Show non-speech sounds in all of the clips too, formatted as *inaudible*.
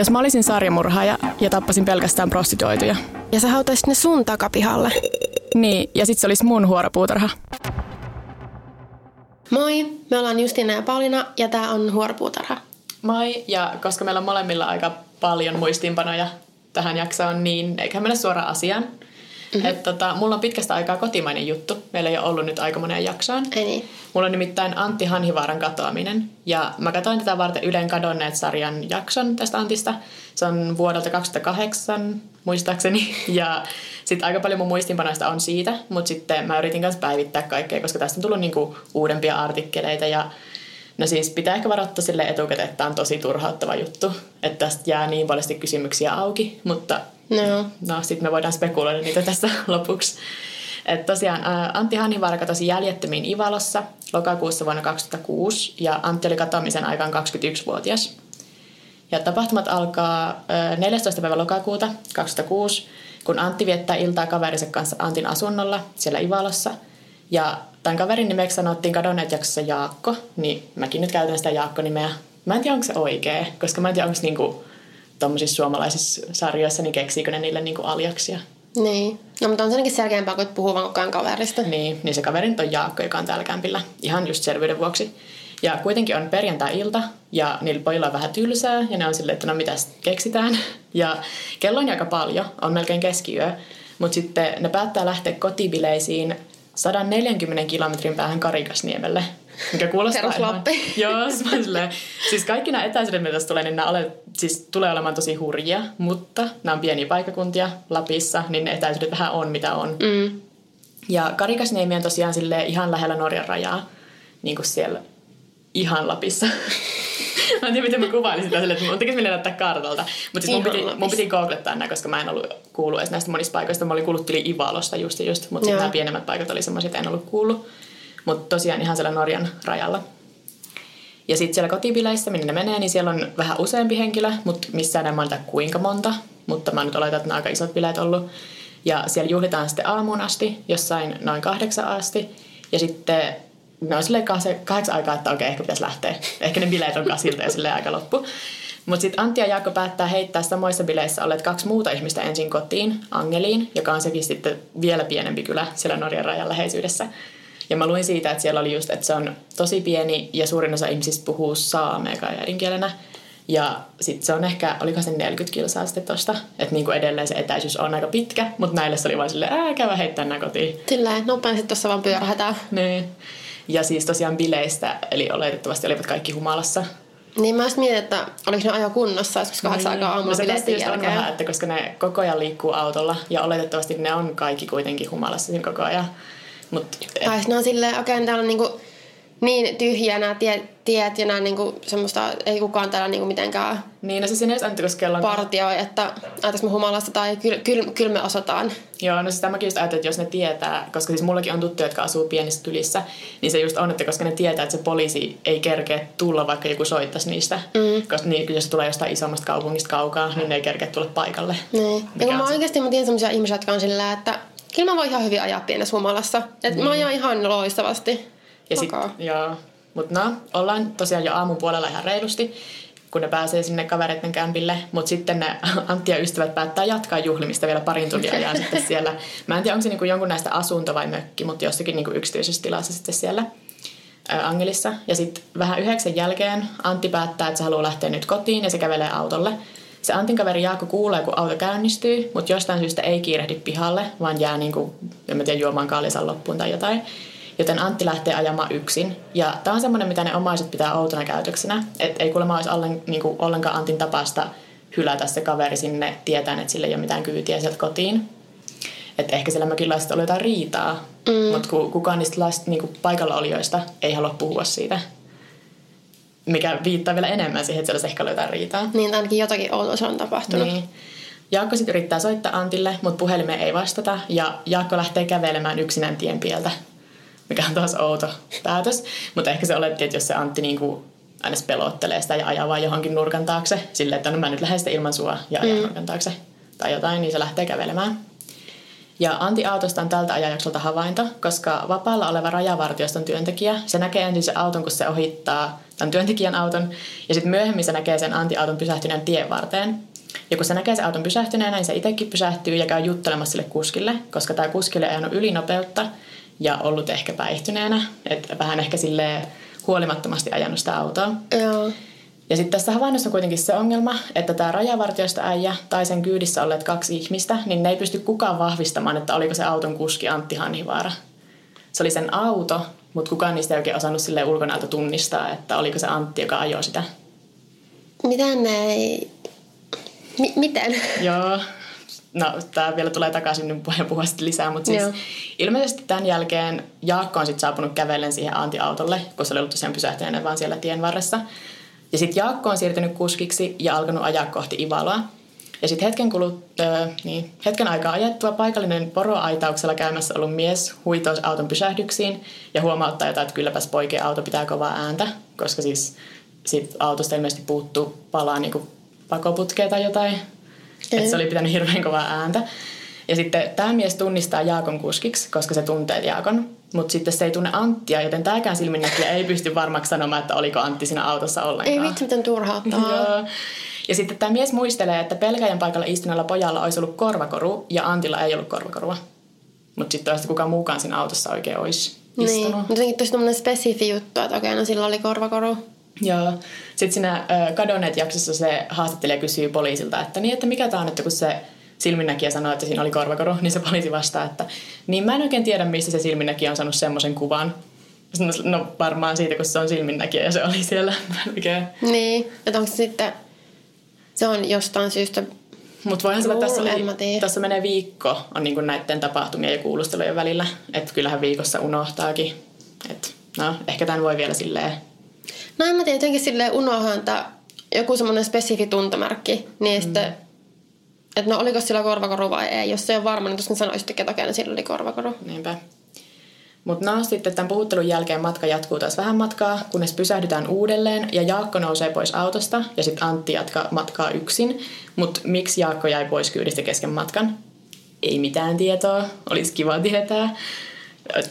Jos mä olisin sarjamurhaaja ja tappasin pelkästään prostituoituja. Ja sä hautaisit ne sun takapihalle. Niin, ja sit se olisi mun huoropuutarha. Moi, me ollaan Justina ja Paulina ja tää on Huoropuutarha. Moi, ja koska meillä on molemmilla aika paljon muistiinpanoja tähän jaksoon, niin eiköhän mennä suoraan asiaan. Mm-hmm. Et tota, mulla on pitkästä aikaa kotimainen juttu. Meillä ei ole ollut nyt aika moneen jaksoon. Ei niin. Mulla on nimittäin Antti Hanhivaaran katoaminen. Ja mä katsoin tätä varten Ylen kadonneet-sarjan jakson tästä Antista. Se on vuodelta 2008 muistaakseni. *laughs* Ja sitten aika paljon mun muistinpanoista on siitä. Mutta sitten mä yritin myös päivittää kaikkea, koska tästä on tullut niinku uudempia artikkeleita. Ja No siis pitää ehkä varoittaa sille etukäteen, että tämä on tosi turhauttava juttu. Että tästä jää niin paljon kysymyksiä auki, mutta No. no sitten me voidaan spekuloida niitä tässä *laughs* lopuksi. Et tosiaan Antti Hanhivaara katosi jäljettömiin Ivalossa lokakuussa vuonna 2006 ja Antti oli katoamisen aikaan 21-vuotias. Ja tapahtumat alkaa ää, 14. päivä lokakuuta 2006, kun Antti viettää iltaa kaverinsa kanssa Antin asunnolla siellä Ivalossa. Ja tämän kaverin nimeksi sanottiin kadonneet jaksossa Jaakko, niin mäkin nyt käytän sitä Jaakko-nimeä. Mä en tiedä, onko se oikea, koska mä en tiedä, onko niinku tuommoisissa suomalaisissa sarjoissa, niin keksiikö ne niille niinku aliaksia. Niin. No mutta on se ainakin selkeämpää, kuin puhuu vaan koko ajan kaverista. Niin, niin se kaveri nyt on Jaakko, joka on täällä kämpillä. Ihan just selvyyden vuoksi. Ja kuitenkin on perjantai-ilta ja niillä pojilla on vähän tylsää ja ne on silleen, että no mitäs keksitään. *laughs* Ja kello on aika paljon, on melkein keskiyö. Mutta sitten ne päättää lähteä kotibileisiin 140 kilometrin päähän Karikasniemelle. Mikä kuulostaa Perus ihan... Lappi. Joo, silleen, siis kaikki nämä etäisyydet, mitä tässä tulee, niin nämä ole, siis tulee olemaan tosi hurjia, mutta nämä on pieniä paikakuntia Lapissa, niin ne etäisyydet vähän on mitä on. Mm. Ja Karikasniemi on tosiaan sille ihan lähellä Norjan rajaa, niin kuin siellä ihan Lapissa. *laughs* mä en tiedä, miten mä kuvailin sitä sille, että mun tekisi mennä näyttää kartalta. Mutta siis mun piti, mun piti googlettaa nämä, koska mä en ollut kuullut edes näistä monista paikoista. Mä olin kuullut tili Ivalosta just ja just, mutta nämä pienemmät paikat oli semmoisia, että en ollut kuullut. Mutta tosiaan ihan siellä Norjan rajalla. Ja sitten siellä kotibileissä, minne ne menee, niin siellä on vähän useampi henkilö, mutta missään en mainita kuinka monta. Mutta mä nyt oletan, että nämä aika isot bileet ollut. Ja siellä juhlitaan sitten aamuun asti, jossain noin kahdeksan asti. Ja sitten ne on silleen kahdeksan, aikaa, että okei, ehkä pitäisi lähteä. *laughs* Ehkä ne bileet on kasilta ja silleen aika loppu. Mutta sitten Antti ja Jaakko päättää heittää samoissa bileissä olleet kaksi muuta ihmistä ensin kotiin, Angeliin, joka on sekin sitten vielä pienempi kylä siellä Norjan rajan läheisyydessä. Ja mä luin siitä, että siellä oli just, että se on tosi pieni ja suurin osa ihmisistä puhuu saamea kai äidinkielenä. Ja sitten se on ehkä, oliko se 40 kilsaa sitten tosta, että niinku edelleen se etäisyys on aika pitkä, mutta näille se oli vaan silleen, ää, käydä heittää nää kotiin. Silleen, nopeasti tuossa vaan pyörähätään. Niin. Ja siis tosiaan bileistä, eli oletettavasti olivat kaikki humalassa. Niin mä just mietin, että oliko ne ajo kunnossa joskus kahdeksan aikaa aamulla no tästä just on jälkeen. vähän, että koska ne koko ajan liikkuu autolla ja oletettavasti ne on kaikki kuitenkin humalassa siinä koko ajan. Mut, Tai ne on silleen, okei, okay, täällä on niinku niin tyhjiä nämä tiet, tiet ja nämä niinku semmoista, ei kukaan täällä niinku mitenkään niin, no se sinne just Antti, koska kello on partioi, että ajataks me humalasta tai kyllä kyl, kyl me osataan. Joo, no sitä mäkin just ajattelin, että jos ne tietää, koska siis mullakin on tuttuja, jotka asuu pienissä kylissä, niin se just on, että koska ne tietää, että se poliisi ei kerkeä tulla, vaikka joku soittaisi niistä. Mm. Koska niin, jos se tulee jostain isommasta kaupungista kaukaa, niin ne ei kerkeä tulla paikalle. Niin. Ja kun mä se- oikeasti mä tiedän semmoisia ihmisiä, jotka on sillä, että kyllä mä voin ihan hyvin ajaa pienessä humalassa. Että Niin. mä ajan ihan loistavasti. Ja sit, joo. Mutta no, ollaan tosiaan jo aamun puolella ihan reilusti, kun ne pääsee sinne kavereiden kämpille. Mutta sitten ne *laughs* Antti ja ystävät päättää jatkaa juhlimista vielä parin tunnin ajan *laughs* sitten siellä. Mä en tiedä, onko se niinku jonkun näistä asunto vai mökki, mutta jossakin niinku yksityisessä tilassa sitten siellä Angelissa. Ja sitten vähän yhdeksän jälkeen Antti päättää, että se haluaa lähteä nyt kotiin ja se kävelee autolle. Se Antin kaveri Jaakko kuulee, kun auto käynnistyy, mutta jostain syystä ei kiirehdi pihalle, vaan jää niinku, en mä tiedä, juomaan kallisan loppuun tai jotain. Joten Antti lähtee ajamaan yksin. Ja tämä on semmoinen, mitä ne omaiset pitää outona käytöksenä. Että ei kuulemma olisi ollen, niinku, ollenkaan Antin tapasta hylätä se kaveri sinne tietäen, että sillä ei ole mitään kyytiä sieltä kotiin. Että ehkä siellä mökillä ollut jotain riitaa, mm. mutta kukaan niistä last, niinku, paikalla olijoista ei halua puhua siitä. Mikä viittaa vielä enemmän siihen, että siellä olisi ehkä ollut jotain riitaa. Niin ainakin jotakin outoa se on tapahtunut. Niin. Jaakko sitten yrittää soittaa Antille, mutta puhelimeen ei vastata ja Jaakko lähtee kävelemään yksinään tien pieltä, mikä on taas outo päätös. Mutta ehkä se oletti, että jos se Antti niinku aina pelottelee sitä ja ajaa vaan johonkin nurkan taakse, silleen, että no mä nyt lähden ilman sua ja ajan mm. nurkan taakse tai jotain, niin se lähtee kävelemään. Ja Antti Autosta on tältä ajanjaksolta havainto, koska vapaalla oleva rajavartioston työntekijä, se näkee ensin sen auton, kun se ohittaa tämän työntekijän auton, ja sitten myöhemmin se näkee sen Antti auton pysähtyneen tien varteen. Ja kun se näkee sen auton pysähtyneen, niin se itsekin pysähtyy ja käy juttelemassa sille kuskille, koska tämä kuskille ei ajanut ylinopeutta ja ollut ehkä päihtyneenä, että vähän ehkä sille huolimattomasti ajanut sitä autoa. Joo. Ja sitten tässä havainnossa on kuitenkin se ongelma, että tämä rajavartiosta äijä tai sen kyydissä olleet kaksi ihmistä, niin ne ei pysty kukaan vahvistamaan, että oliko se auton kuski Antti Hanhivaara. Se oli sen auto, mutta kukaan niistä ei oikein osannut sille ulkonäöltä tunnistaa, että oliko se Antti, joka ajoi sitä. Miten ne ei... M- miten? Joo, no tämä vielä tulee takaisin, niin voin puhua sitten lisää, mutta siis Joo. ilmeisesti tämän jälkeen Jaakko on sitten saapunut kävellen siihen Antti-autolle, kun se oli ollut tosiaan pysähtyneenä vaan siellä tien varressa. Ja sitten Jaakko on siirtynyt kuskiksi ja alkanut ajaa kohti Ivaloa. Ja sitten hetken, kulut, niin, hetken aikaa ajettua paikallinen poroaitauksella käymässä ollut mies huitoo auton pysähdyksiin ja huomauttaa jotain, että kylläpäs poikien auto pitää kovaa ääntä, koska siis sit autosta ilmeisesti puuttuu palaa niinku pakoputkea tai jotain. Että se oli pitänyt hirveän kovaa ääntä. Ja sitten tämä mies tunnistaa Jaakon kuskiksi, koska se tuntee Jaakon. Mutta sitten se ei tunne Anttia, joten tämäkään silminnäkijä ei pysty varmaksi sanomaan, että oliko Antti siinä autossa ollenkaan. Ei vitsi, miten. *laughs* Joo. Ja sitten tämä mies muistelee, että pelkäjän paikalla istuneella pojalla olisi ollut korvakoru ja Antilla ei ollut korvakorua. Mutta sitten toista kukaan muukaan siinä autossa oikein olisi Niin, istunut. mutta jotenkin tosi tämmöinen spesifi juttu, että okei, no sillä oli korvakoru. Joo. Sitten siinä ö, kadonneet jaksossa se haastattelija kysyy poliisilta, että niin, että mikä tämä on, että kun se silminnäkijä sanoi, että siinä oli korvakoru, niin se poliisi vastaa, että niin mä en oikein tiedä, mistä se silminnäkijä on saanut semmoisen kuvan. No, varmaan siitä, kun se on silminnäkijä ja se oli siellä. *laughs* Niin, että onko se sitten, se on jostain syystä, Mutta voihan sanoa, tässä, oli, tässä menee viikko on niin näiden tapahtumien ja kuulustelujen välillä. Että kyllähän viikossa unohtaakin. Et, no, ehkä tämän voi vielä silleen... no en mä tiedä, jotenkin silleen unohan, että joku semmoinen spesifi tuntomerkki, niin mm. sitten, että no oliko sillä korvakoru vai ei. Jos se on varma, niin tuskin sanoisitte, että no sillä oli korvakoru. Niinpä. Mutta no sitten tämän puhuttelun jälkeen matka jatkuu taas vähän matkaa, kunnes pysähdytään uudelleen ja Jaakko nousee pois autosta ja sitten Antti jatkaa matkaa yksin. Mutta miksi Jaakko jäi pois kyydistä kesken matkan? Ei mitään tietoa, olisi kiva tietää.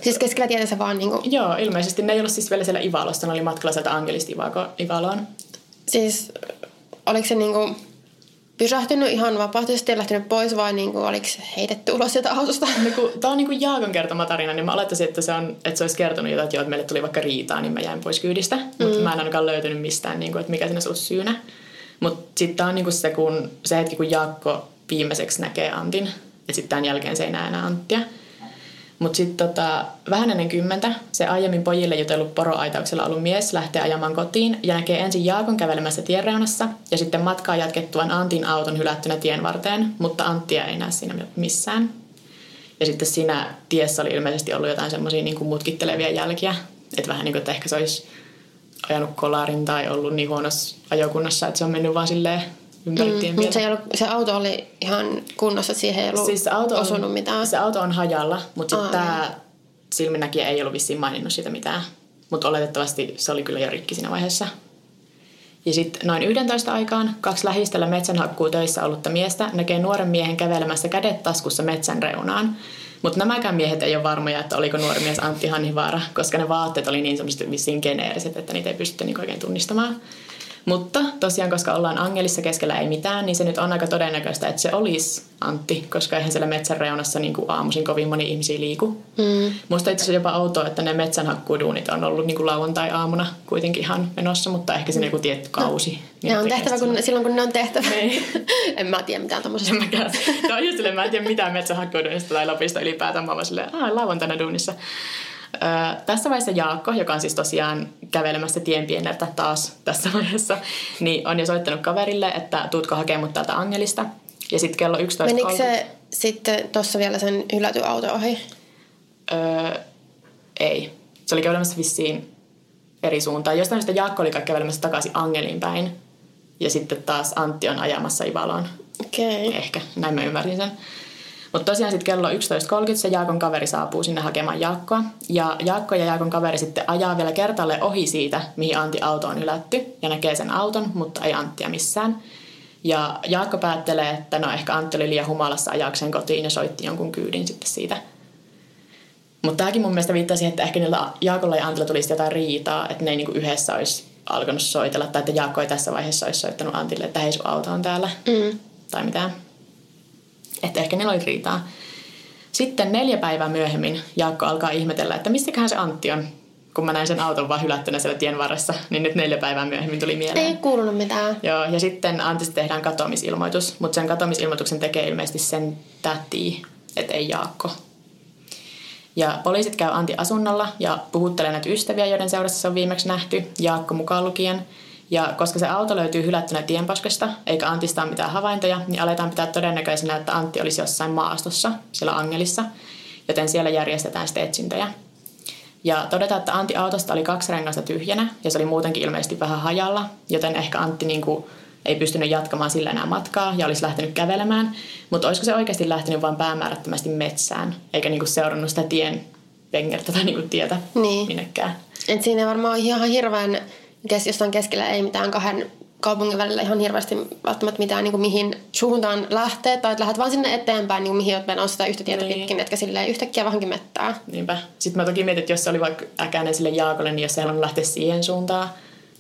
Siis keskellä tietä se vaan niinku, Joo, ilmeisesti ne ei ollut siis vielä siellä Ivalossa, ne oli matkalla sieltä Angelista Ivaloon. siis oliko se niinku pysähtynyt ihan vapaaehtoisesti ja lähtenyt pois vai niinku, oliko se heitetty ulos sieltä autosta? *laughs* No, kun, tää on niinku Jaakon kertoma tarina, niin mä olettaisin, että se, on, että se olisi kertonut jotain, että joo, että meille tuli vaikka riitaa, niin mä jäin pois kyydistä. Mm. Mutta mä en ainakaan löytänyt mistään, niin kuin, että mikä siinä olisi syynä. Mutta sitten tää on niinku se, kun, se hetki, kun Jaakko viimeiseksi näkee Antin. Ja sitten tämän jälkeen se ei näe enää Anttia. Mutta sitten tota, vähän ennen kymmentä se aiemmin pojille jutellut poroaitauksella ollut mies lähtee ajamaan kotiin ja näkee ensin Jaakon kävelemässä tienreunassa ja sitten matkaa jatkettuaan Antin auton hylättynä tien varteen, mutta Anttia ei näe siinä missään. Ja sitten siinä tiessä oli ilmeisesti ollut jotain semmoisia niin mutkittelevia jälkiä, että vähän niin kuin, että ehkä se olisi ajanut kolarin tai ollut niin huonossa ajokunnassa, että se on mennyt vaan silleen mm, Mutta se, ollut, se auto oli ihan kunnossa, siihen ei ollut Siis auto, on, osunut mitään. se auto on hajalla, mutta sitten tämä silminnäkijä ei ollut vissiin maininnut siitä mitään. Mutta oletettavasti se oli kyllä jo rikki siinä vaiheessa. Ja sitten noin 11 aikaan kaksi lähistöllä metsänhakkuu töissä ollutta miestä näkee nuoren miehen kävelemässä kädet taskussa metsän reunaan. Mutta nämäkään miehet ei ole varmoja, että oliko nuori mies Antti Hanhivaara, koska ne vaatteet oli niin semmoiset vissiin geneeriset, että niitä ei pystytty niinku oikein tunnistamaan. Mutta tosiaan, koska ollaan Angelissa keskellä ei mitään, niin se nyt on aika todennäköistä, että se olisi Antti, koska eihän siellä metsän reunassa niin kuin aamuisin kovin moni ihmisiä liiku. Mm. Musta itse asiassa jopa outoa, että ne metsänhakkuuduunit on ollut niin kuin lauantai-aamuna kuitenkin ihan menossa, mutta ehkä siinä joku tietty kausi. niin Ne on tehtävä kun, silloin, kun ne on tehtävä. Niin. *laughs* en mä tiedä mitään tommosesta. En mäkään. Tämä on just silleen, mä en tiedä mitään metsänhakkuuduunista tai Lapista ylipäätään. Mä vaan silleen, aah, lauantaina duunissa. Öö, tässä vaiheessa Jaakko, joka on siis tosiaan kävelemässä tien pieneltä taas tässä *laughs* vaiheessa, niin on jo soittanut kaverille, että tuutko hakemaan mut täältä Angelista. Ja sitten kello 11.30... Menikö se sitten tuossa vielä sen hylätyn auto ohi? Öö, ei. Se oli kävelemässä vissiin eri suuntaan. Jostain syystä Jaakko oli kävelemässä takaisin Angeliin päin. Ja sitten taas Antti on ajamassa Ivaloon. Okei. Okay. Ehkä, näin mä ymmärsin sen. Mutta tosiaan sitten kello 11.30 se Jaakon kaveri saapuu sinne hakemaan Jaakkoa. Ja Jaakko ja Jaakon kaveri sitten ajaa vielä kertalle ohi siitä, mihin Antti auto on ylätty. Ja näkee sen auton, mutta ei Anttia missään. Ja Jaakko päättelee, että no ehkä Antti oli liian humalassa ajakseen kotiin ja soitti jonkun kyydin sitten siitä. Mutta tämäkin mun mielestä viittaa siihen, että ehkä niillä Jaakolla ja Antilla tulisi jotain riitaa, että ne ei niinku yhdessä olisi alkanut soitella. Tai että Jaakko ei tässä vaiheessa olisi soittanut Antille, että hei sun auto on täällä. Mm. Tai mitään. Että ehkä niillä oli riitaa. Sitten neljä päivää myöhemmin Jaakko alkaa ihmetellä, että mistäköhän se Antti on. Kun mä näin sen auton vaan hylättynä siellä tien varressa, niin nyt neljä päivää myöhemmin tuli mieleen. Ei kuulunut mitään. Joo, ja sitten Antista tehdään katoamisilmoitus, mutta sen katoamisilmoituksen tekee ilmeisesti sen täti, et ei Jaakko. Ja poliisit käy Antti asunnolla ja puhuttelee näitä ystäviä, joiden seurassa se on viimeksi nähty, Jaakko mukaan lukien. Ja koska se auto löytyy hylättynä tienpaskasta, eikä Antista ole mitään havaintoja, niin aletaan pitää todennäköisenä, että Antti olisi jossain maastossa, siellä Angelissa, joten siellä järjestetään sitten etsintöjä. Ja todetaan, että Antti autosta oli kaksi rengasta tyhjänä ja se oli muutenkin ilmeisesti vähän hajalla, joten ehkä Antti niin kuin ei pystynyt jatkamaan sillä enää matkaa ja olisi lähtenyt kävelemään. Mutta olisiko se oikeasti lähtenyt vain päämäärättömästi metsään, eikä niin kuin seurannut sitä tien pengertä tai niin kuin tietä Niin. minnekään. Et siinä varmaan ihan hirveän, kes, jossain keskellä ei mitään kahden kaupungin välillä ihan hirveästi välttämättä mitään niin kuin mihin suuntaan lähtee, tai että lähdet vaan sinne eteenpäin, niin kuin mihin olet menossa sitä yhtä tietä Niin. pitkin, etkä silleen yhtäkkiä vähänkin mettää. Niinpä. Sitten mä toki mietin, että jos se oli vaikka äkäinen sille Jaakolle, niin jos se halunnut lähteä siihen suuntaan,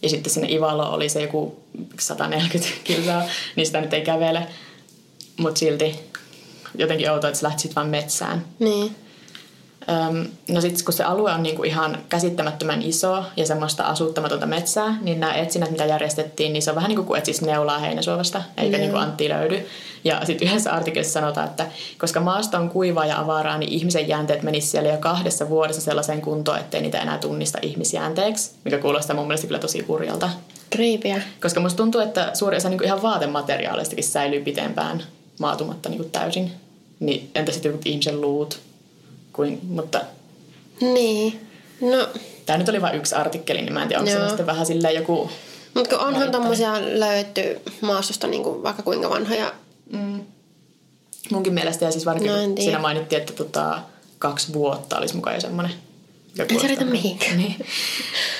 ja sitten sinne Ivalo oli se joku 140 *laughs* kilsaa, niin sitä nyt ei kävele. Mutta silti jotenkin outoa, että se lähti sitten vaan metsään. Niin. No sitten kun se alue on niinku ihan käsittämättömän iso ja semmoista asuttamatonta metsää, niin nämä etsinnät, mitä järjestettiin, niin se on vähän niin kuin kun etsisi neulaa heinäsuovasta, eikä Joo. niin kuin Antti löydy. Ja sitten yhdessä artikkelissa sanotaan, että koska maasto on kuivaa ja avaraa, niin ihmisen jäänteet menisi siellä jo kahdessa vuodessa sellaiseen kuntoon, ettei niitä enää tunnista ihmisjäänteeksi, mikä kuulostaa mun mielestä kyllä tosi hurjalta. Kriipiä. Koska musta tuntuu, että suuri osa niin ihan vaatemateriaalistakin säilyy pitempään maatumatta niin kuin täysin. Niin entä sitten ihmisen luut? Kuin, mutta Niin. No, Tämä nyt oli vain yksi artikkeli, niin mä en tiedä, onko se sitten vähän silleen joku... mutta onhan tommosia löydetty maastosta niin kuin vaikka kuinka vanhoja. Mm, munkin mielestä, ja siis varsinkin No, siinä mainittiin, että tota, kaksi vuotta olisi mukaan jo semmoinen. Ei se riitä mihinkään. Niin.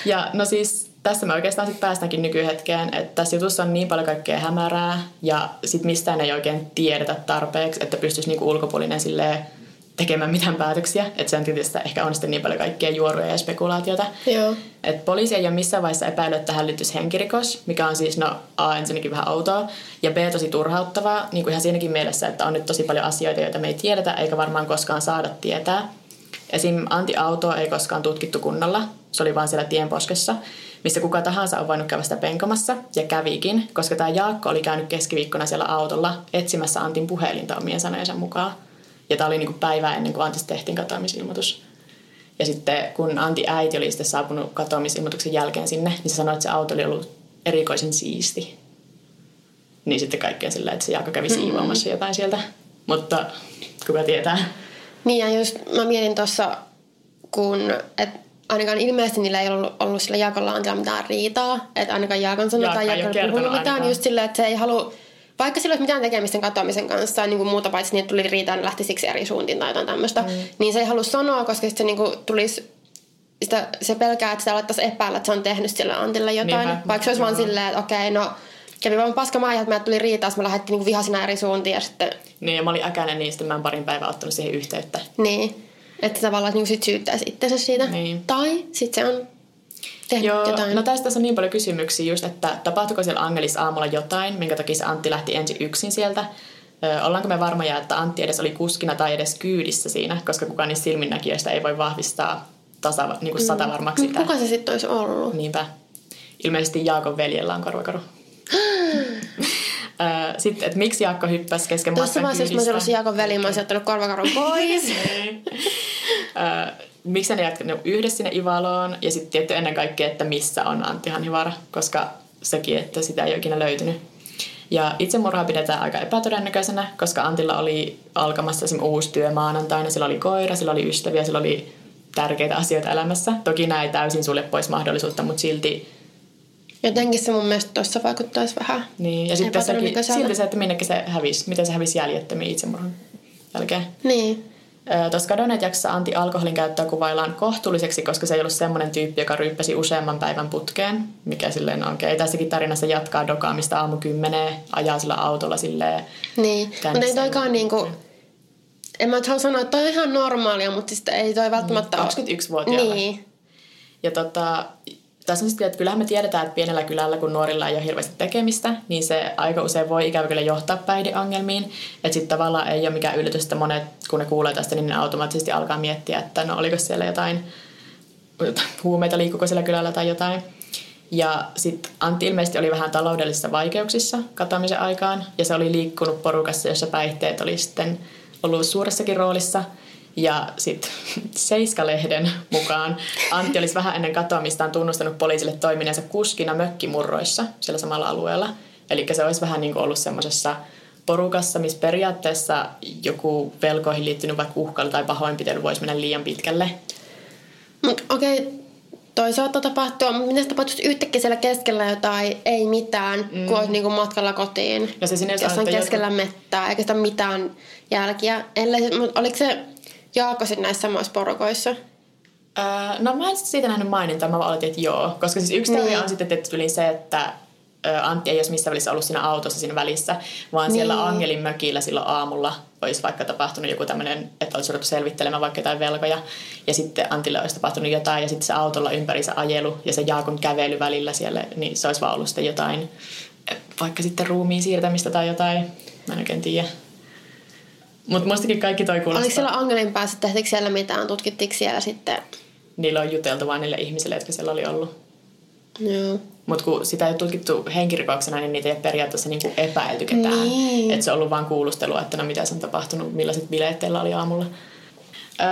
Ja no siis tässä me oikeastaan sitten päästäänkin nykyhetkeen, että tässä jutussa on niin paljon kaikkea hämärää ja sitten mistään ei oikein tiedetä tarpeeksi, että pystyisi niinku ulkopuolinen silleen tekemään mitään päätöksiä. Että sen tietysti ehkä on sitten niin paljon kaikkea juoruja ja spekulaatiota. Joo. Et poliisi ei ole missään vaiheessa epäillyt, että tähän liittyisi henkirikos, mikä on siis no A ensinnäkin vähän outoa ja B tosi turhauttavaa, niin kuin ihan siinäkin mielessä, että on nyt tosi paljon asioita, joita me ei tiedetä eikä varmaan koskaan saada tietää. Esim. Anti-autoa ei koskaan tutkittu kunnolla, se oli vaan siellä tienposkessa, missä kuka tahansa on voinut käydä sitä penkomassa ja kävikin, koska tämä Jaakko oli käynyt keskiviikkona siellä autolla etsimässä Antin puhelinta omien sanojensa mukaan. Ja tämä oli niinku päivää ennen kuin Antista tehtiin katoamisilmoitus. Ja sitten kun Antti äiti oli sitten saapunut katoamisilmoituksen jälkeen sinne, niin se sanoi, että se auto oli ollut erikoisen siisti. Niin sitten kaikkea sillä, että se Jaakko kävi siivoamassa jotain sieltä. Mutta kuka tietää. Niin ja just mä mietin tuossa, kun et ainakaan ilmeisesti niillä ei ollut, ollut sillä Jaakolla Antilla mitään riitaa. Että ainakaan Jaakon sanoi tai ei Jaakko ei puhunut mitään. ainakaan. Just silleen, että se ei halua, vaikka sillä olisi mitään tekemistä sen katoamisen kanssa, niin kuin muuta paitsi niin, että tuli riitaa, niin lähti siksi eri suuntiin tai jotain tämmöistä. Mm. Niin se ei halua sanoa, koska se niin kuin tulisi sitä, se pelkää, että sitä alettaisiin epäillä, että se on tehnyt sille Antille jotain. Niinpä. Vaikka se olisi vaan silleen, että okei, no kävi vaan paska maa, että meiltä tuli riitaa, me lähdettiin niin vihasina eri suuntiin ja sitten Niin, ja mä olin äkäinen, niin sitten mä en parin päivää ottanut siihen yhteyttä. Niin. Että tavallaan niin sit syyttäisi itsensä siitä. Niin. Tai sitten se on tehnyt Joo, jotain. no tästä on niin paljon kysymyksiä just, että tapahtuiko siellä Angelissa aamulla jotain, minkä takia se Antti lähti ensin yksin sieltä. Ö, ollaanko me varmoja, että Antti edes oli kuskina tai edes kyydissä siinä, koska kukaan niistä silminnäkijöistä ei voi vahvistaa tasa, niin kuin satavarmaksi Mut sitä. kuka se sitten olisi ollut? Niinpä. Ilmeisesti Jaakon veljellä on korvakaru. *gasps* Ö, Sitten, että miksi Jaakko hyppäsi kesken Tuossa matkan vaiheessa, jos mä olisin? Jaakon veli, mä olisin ottanut korvakarun pois. *laughs* Miksi ne jatkanut yhdessä sinne Ivaloon ja sitten tietty ennen kaikkea, että missä on Antti Hanhivaara, koska sekin, että sitä ei ole ikinä löytynyt. Ja itsemurhaa pidetään aika epätodennäköisenä, koska Antilla oli alkamassa esim. uusi työ maanantaina, sillä oli koira, sillä oli ystäviä, sillä oli tärkeitä asioita elämässä. Toki nämä ei täysin sulle pois mahdollisuutta, mutta silti Jotenkin se mun mielestä tuossa vaikuttaisi vähän Niin, ja sitten silti se, että minnekin se hävisi, miten se hävisi jäljettömiin itsemurhan jälkeen. Niin. Tuossa kadonneet jaksossa Antti alkoholin käyttöä kuvaillaan kohtuulliseksi, koska se ei ollut semmoinen tyyppi, joka ryyppäsi useamman päivän putkeen, mikä silleen on okei. Tässäkin tarinassa jatkaa dokaamista aamu kymmeneen, ajaa sillä autolla silleen. Niin, mutta ei toikaan niinku... En mä nyt halua sanoa, että toi on ihan normaalia, mutta siis ei toi välttämättä ole. 21-vuotiaalla. Niin. Ja tota, tässä on sitten, että kyllähän me tiedetään, että pienellä kylällä, kun nuorilla ei ole hirveästi tekemistä, niin se aika usein voi ikävä kyllä johtaa päihdeongelmiin. Että sitten tavallaan ei ole mikään yllätys, että monet, kun ne kuulee tästä, niin ne automaattisesti alkaa miettiä, että no oliko siellä jotain, huumeita, liikkuuko siellä kylällä tai jotain. Ja sitten Antti ilmeisesti oli vähän taloudellisissa vaikeuksissa katoamisen aikaan, ja se oli liikkunut porukassa, jossa päihteet oli sitten ollut suuressakin roolissa. Ja sitten *laughs* Seiska-lehden mukaan Antti olisi vähän ennen katoamistaan tunnustanut poliisille toimineensa kuskina mökkimurroissa siellä samalla alueella. Eli se olisi vähän niin kuin ollut semmoisessa porukassa, missä periaatteessa joku velkoihin liittynyt vaikka uhkailu tai pahoinpitely voisi mennä liian pitkälle. Mutta okei, toi saattaa tapahtua, mutta mitä se tapahtuisi yhtäkkiä siellä keskellä jotain, ei mitään, mm. kun olet niinku matkalla kotiin. Ja se sinne jos jossain keskellä mettää, eikä sitä mitään jälkiä. Ellei, oliko se Jaakko sitten näissä samoissa porukoissa? Öö, no mä en sit siitä nähnyt mainintaa, mä vaan että joo. Koska siis yksi teoria Niin. on sitten tuli se, että Antti ei olisi missään välissä ollut siinä autossa siinä välissä, vaan siellä Niin. Angelin mökillä silloin aamulla olisi vaikka tapahtunut joku tämmöinen, että olisi ruvettu selvittelemään vaikka jotain velkoja. Ja sitten Antille olisi tapahtunut jotain ja sitten se autolla ympärissä ajelu ja se Jaakon kävely välillä siellä, niin se olisi vaan ollut sitten jotain, vaikka sitten ruumiin siirtämistä tai jotain. Mä en oikein tiedä. Mutta mustakin kaikki toi kuulostaa. Oliko siellä Angelin päässä, tehtiinkö siellä mitään, tutkittiinko siellä sitten? Niillä on juteltu vain niille ihmisille, jotka siellä oli ollut. Joo. Mutta kun sitä ei ole tutkittu henkirikoksena, niin niitä ei ole periaatteessa niinku epäilty ketään. Niin. Että se on ollut vain kuulustelua, että no mitä se on tapahtunut, millaiset bileet teillä oli aamulla.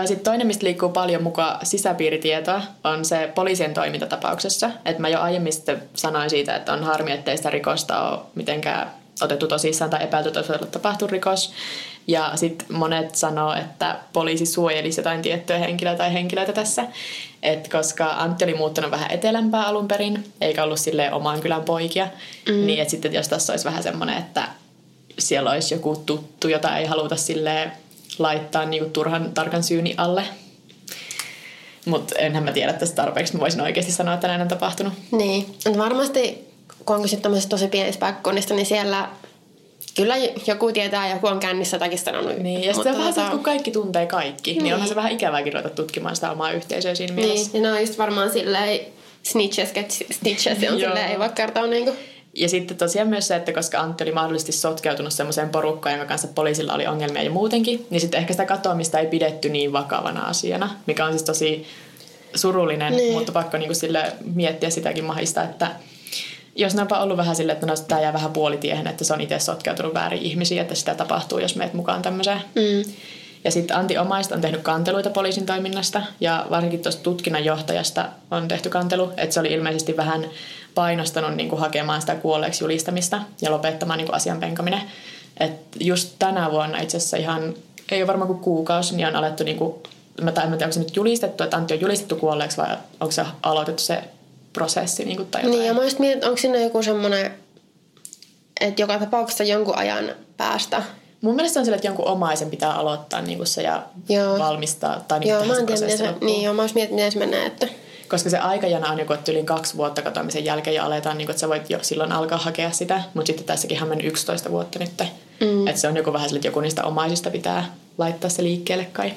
Sitten toinen, mistä liikkuu paljon mukaan sisäpiiritietoa, on se poliisien toimintatapauksessa. Että mä jo aiemmin sitten sanoin siitä, että on harmi, ettei sitä rikosta ole mitenkään otettu tosissaan tai epäilty, että tapahtunut rikos. Ja sitten monet sanoo, että poliisi suojelisi jotain tiettyä henkilöä tai henkilöitä tässä. Et koska Antti oli muuttanut vähän etelämpää alun perin, eikä ollut silleen oman kylän poikia, mm. niin että sitten jos tässä olisi vähän semmoinen, että siellä olisi joku tuttu, jota ei haluta silleen laittaa niinku turhan tarkan syyni alle. Mutta enhän mä tiedä tästä tarpeeksi, mä voisin oikeasti sanoa, että näin on tapahtunut. Niin, varmasti kun on tämmöisestä tosi pienistä paikkakunnista, niin siellä kyllä joku tietää, joku on kännissä jotakin sanonut. Niin, ja sitten vähän tota- kun kaikki tuntee kaikki, niin, niin Niin. onhan se vähän ikävääkin ruveta tutkimaan sitä omaa yhteisöä siinä Niin, mielessä. ja ne on just varmaan silleen snitches, get stitches, ja on *laughs* silleen, ei voi kertoa niinku. Ja sitten tosiaan myös se, että koska Antti oli mahdollisesti sotkeutunut semmoiseen porukkaan, jonka kanssa poliisilla oli ongelmia jo muutenkin, niin sitten ehkä sitä katoamista ei pidetty niin vakavana asiana, mikä on siis tosi surullinen, Niin. mutta pakko niinku sille miettiä sitäkin mahista, että jos ne onpa ollut vähän silleen, että no, tämä jää vähän puolitiehen, että se on itse sotkeutunut väärin ihmisiä, että sitä tapahtuu, jos meet mukaan tämmöiseen. Mm. Ja sitten Antti Omaista on tehnyt kanteluita poliisin toiminnasta ja varsinkin tuosta tutkinnanjohtajasta on tehty kantelu, että se oli ilmeisesti vähän painostanut niin kuin hakemaan sitä kuolleeksi julistamista ja lopettamaan niin kuin asian penkominen. Et just tänä vuonna itse asiassa ihan, ei ole varmaan kuin kuukausi, niin on alettu, niin kuin, mä tai en tiedä, onko se nyt julistettu, että Antti on julistettu kuolleeksi vai onko se aloitettu se prosessi niin kuin, tai jotain. Niin, ja mä just mietin, onko siinä joku semmoinen, että joka tapauksessa jonkun ajan päästä. Mun mielestä on sillä, että jonkun omaisen pitää aloittaa niin kuin se ja Joo. valmistaa. Tai niin Joo, mä en tiedä, se, niin joo, mä just mietin, miten se menee, että Koska se aikajana on joku, että yli kaksi vuotta katoamisen jälkeen ja aletaan, niin kuin, että sä voit jo silloin alkaa hakea sitä. Mutta sitten tässäkin on mennyt 11 vuotta nyt. Mm. Että se on joku vähän sille, että joku niistä omaisista pitää laittaa se liikkeelle kai.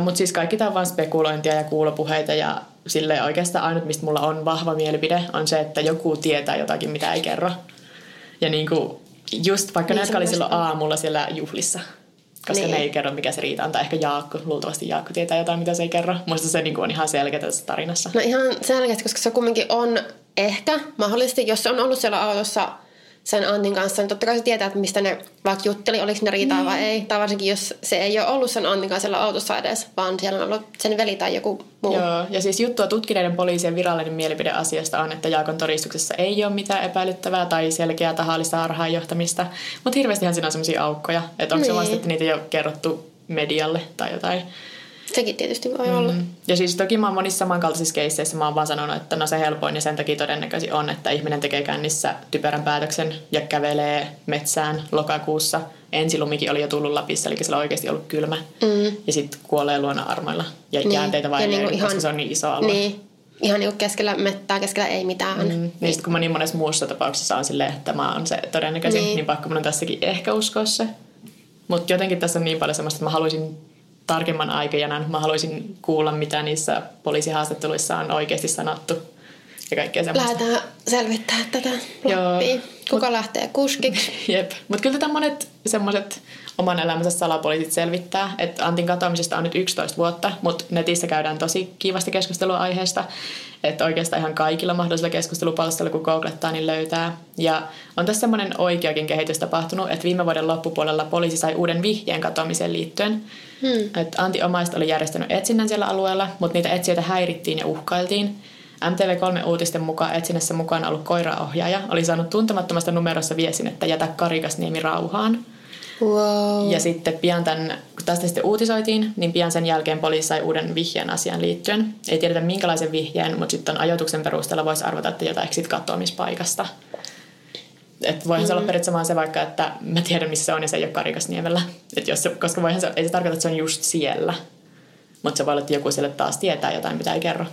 Mutta siis kaikki tämä on vain spekulointia ja kuulopuheita ja sille oikeastaan ainut, mistä mulla on vahva mielipide, on se, että joku tietää jotakin, mitä ei kerro. Ja niin kuin, just vaikka Niin ne, oli silloin on. aamulla siellä juhlissa, koska Niin. ne ei kerro, mikä se riita on. Tai ehkä Jaakko, luultavasti Jaakko tietää jotain, mitä se ei kerro. Muista se niin on ihan selkeä tässä tarinassa. No ihan selkeästi, koska se kumminkin on ehkä mahdollisesti, jos se on ollut siellä autossa sen Antin kanssa, niin totta kai se tietää, että mistä ne vaikka jutteli, oliko ne riitaa vai ei. Tai varsinkin, jos se ei ole ollut sen Antin kanssa siellä autossa edes, vaan siellä on ollut sen veli tai joku muu. Joo, ja siis juttua tutkineiden poliisien virallinen mielipide asiasta on, että Jaakon todistuksessa ei ole mitään epäilyttävää tai selkeää tahallista harhaanjohtamista, mutta hirveästihan siinä on sellaisia aukkoja, että onko se Niin. vasta, että niitä ei ole kerrottu medialle tai jotain. Sekin tietysti voi olla. Mm. Ja siis toki mä oon monissa samankaltaisissa keisseissä mä oon vaan sanonut, että no se helpoin ja sen takia todennäköisesti on, että ihminen tekee kännissä typerän päätöksen ja kävelee metsään lokakuussa. Ensilumikin oli jo tullut Lapissa, eli sillä on oikeasti ollut kylmä. Mm. Ja sitten kuolee luonnonarmoilla ja niin. jäänteitä vain, niin koska ihan, se on niin iso alue. Niin. Ihan niin kuin keskellä mettää, keskellä ei mitään. Mm. Niin, niin. sitten kun mä niin monessa muussa tapauksessa on silleen, että tämä on se todennäköisin, niin, niin pakko mun on tässäkin ehkä uskoa se. Mutta jotenkin tässä on niin paljon semmoista, että mä haluaisin tarkemman aikajanan. Mä haluaisin kuulla, mitä niissä poliisihaastatteluissa on oikeasti sanottu ja kaikkea semmoista. Lähdetään selvittää tätä loppia. Kuka *laughs* mut, lähtee kuskiksi? Jep. Mutta kyllä tätä monet semmoiset oman elämänsä salapoliisit selvittää. Että Antin katoamisesta on nyt 11 vuotta, mutta netissä käydään tosi kiivasti keskustelua aiheesta. Että oikeastaan ihan kaikilla mahdollisilla keskustelupalstoilla, kun googlettaa, niin löytää. Ja on tässä semmoinen oikeakin kehitys tapahtunut, että viime vuoden loppupuolella poliisi sai uuden vihjeen katoamiseen liittyen. Hmm. Että Antti omaiset oli järjestänyt etsinnän siellä alueella, mutta niitä etsijöitä häirittiin ja uhkailtiin. MTV3-uutisten mukaan etsinnässä mukana ollut koiraohjaaja oli saanut tuntemattomasta numerossa viestin, että jätä Karikasniemi rauhaan. Wow. Ja sitten pian tämän, kun tästä sitten uutisoitiin, niin pian sen jälkeen poliisi sai uuden vihjeen asian liittyen. Ei tiedetä minkälaisen vihjeen, mutta sitten ajoituksen perusteella voisi arvata, että jotain sitten katoamispaikasta. Et voihan mm-hmm. se olla mm. periaatteessa vaan se vaikka, että mä tiedän missä se on ja se ei ole Karikasniemellä. Et jos se, koska voihan se, ei se tarkoita, että se on just siellä. Mutta se voi olla, että joku siellä taas tietää jotain, mitä ei kerro.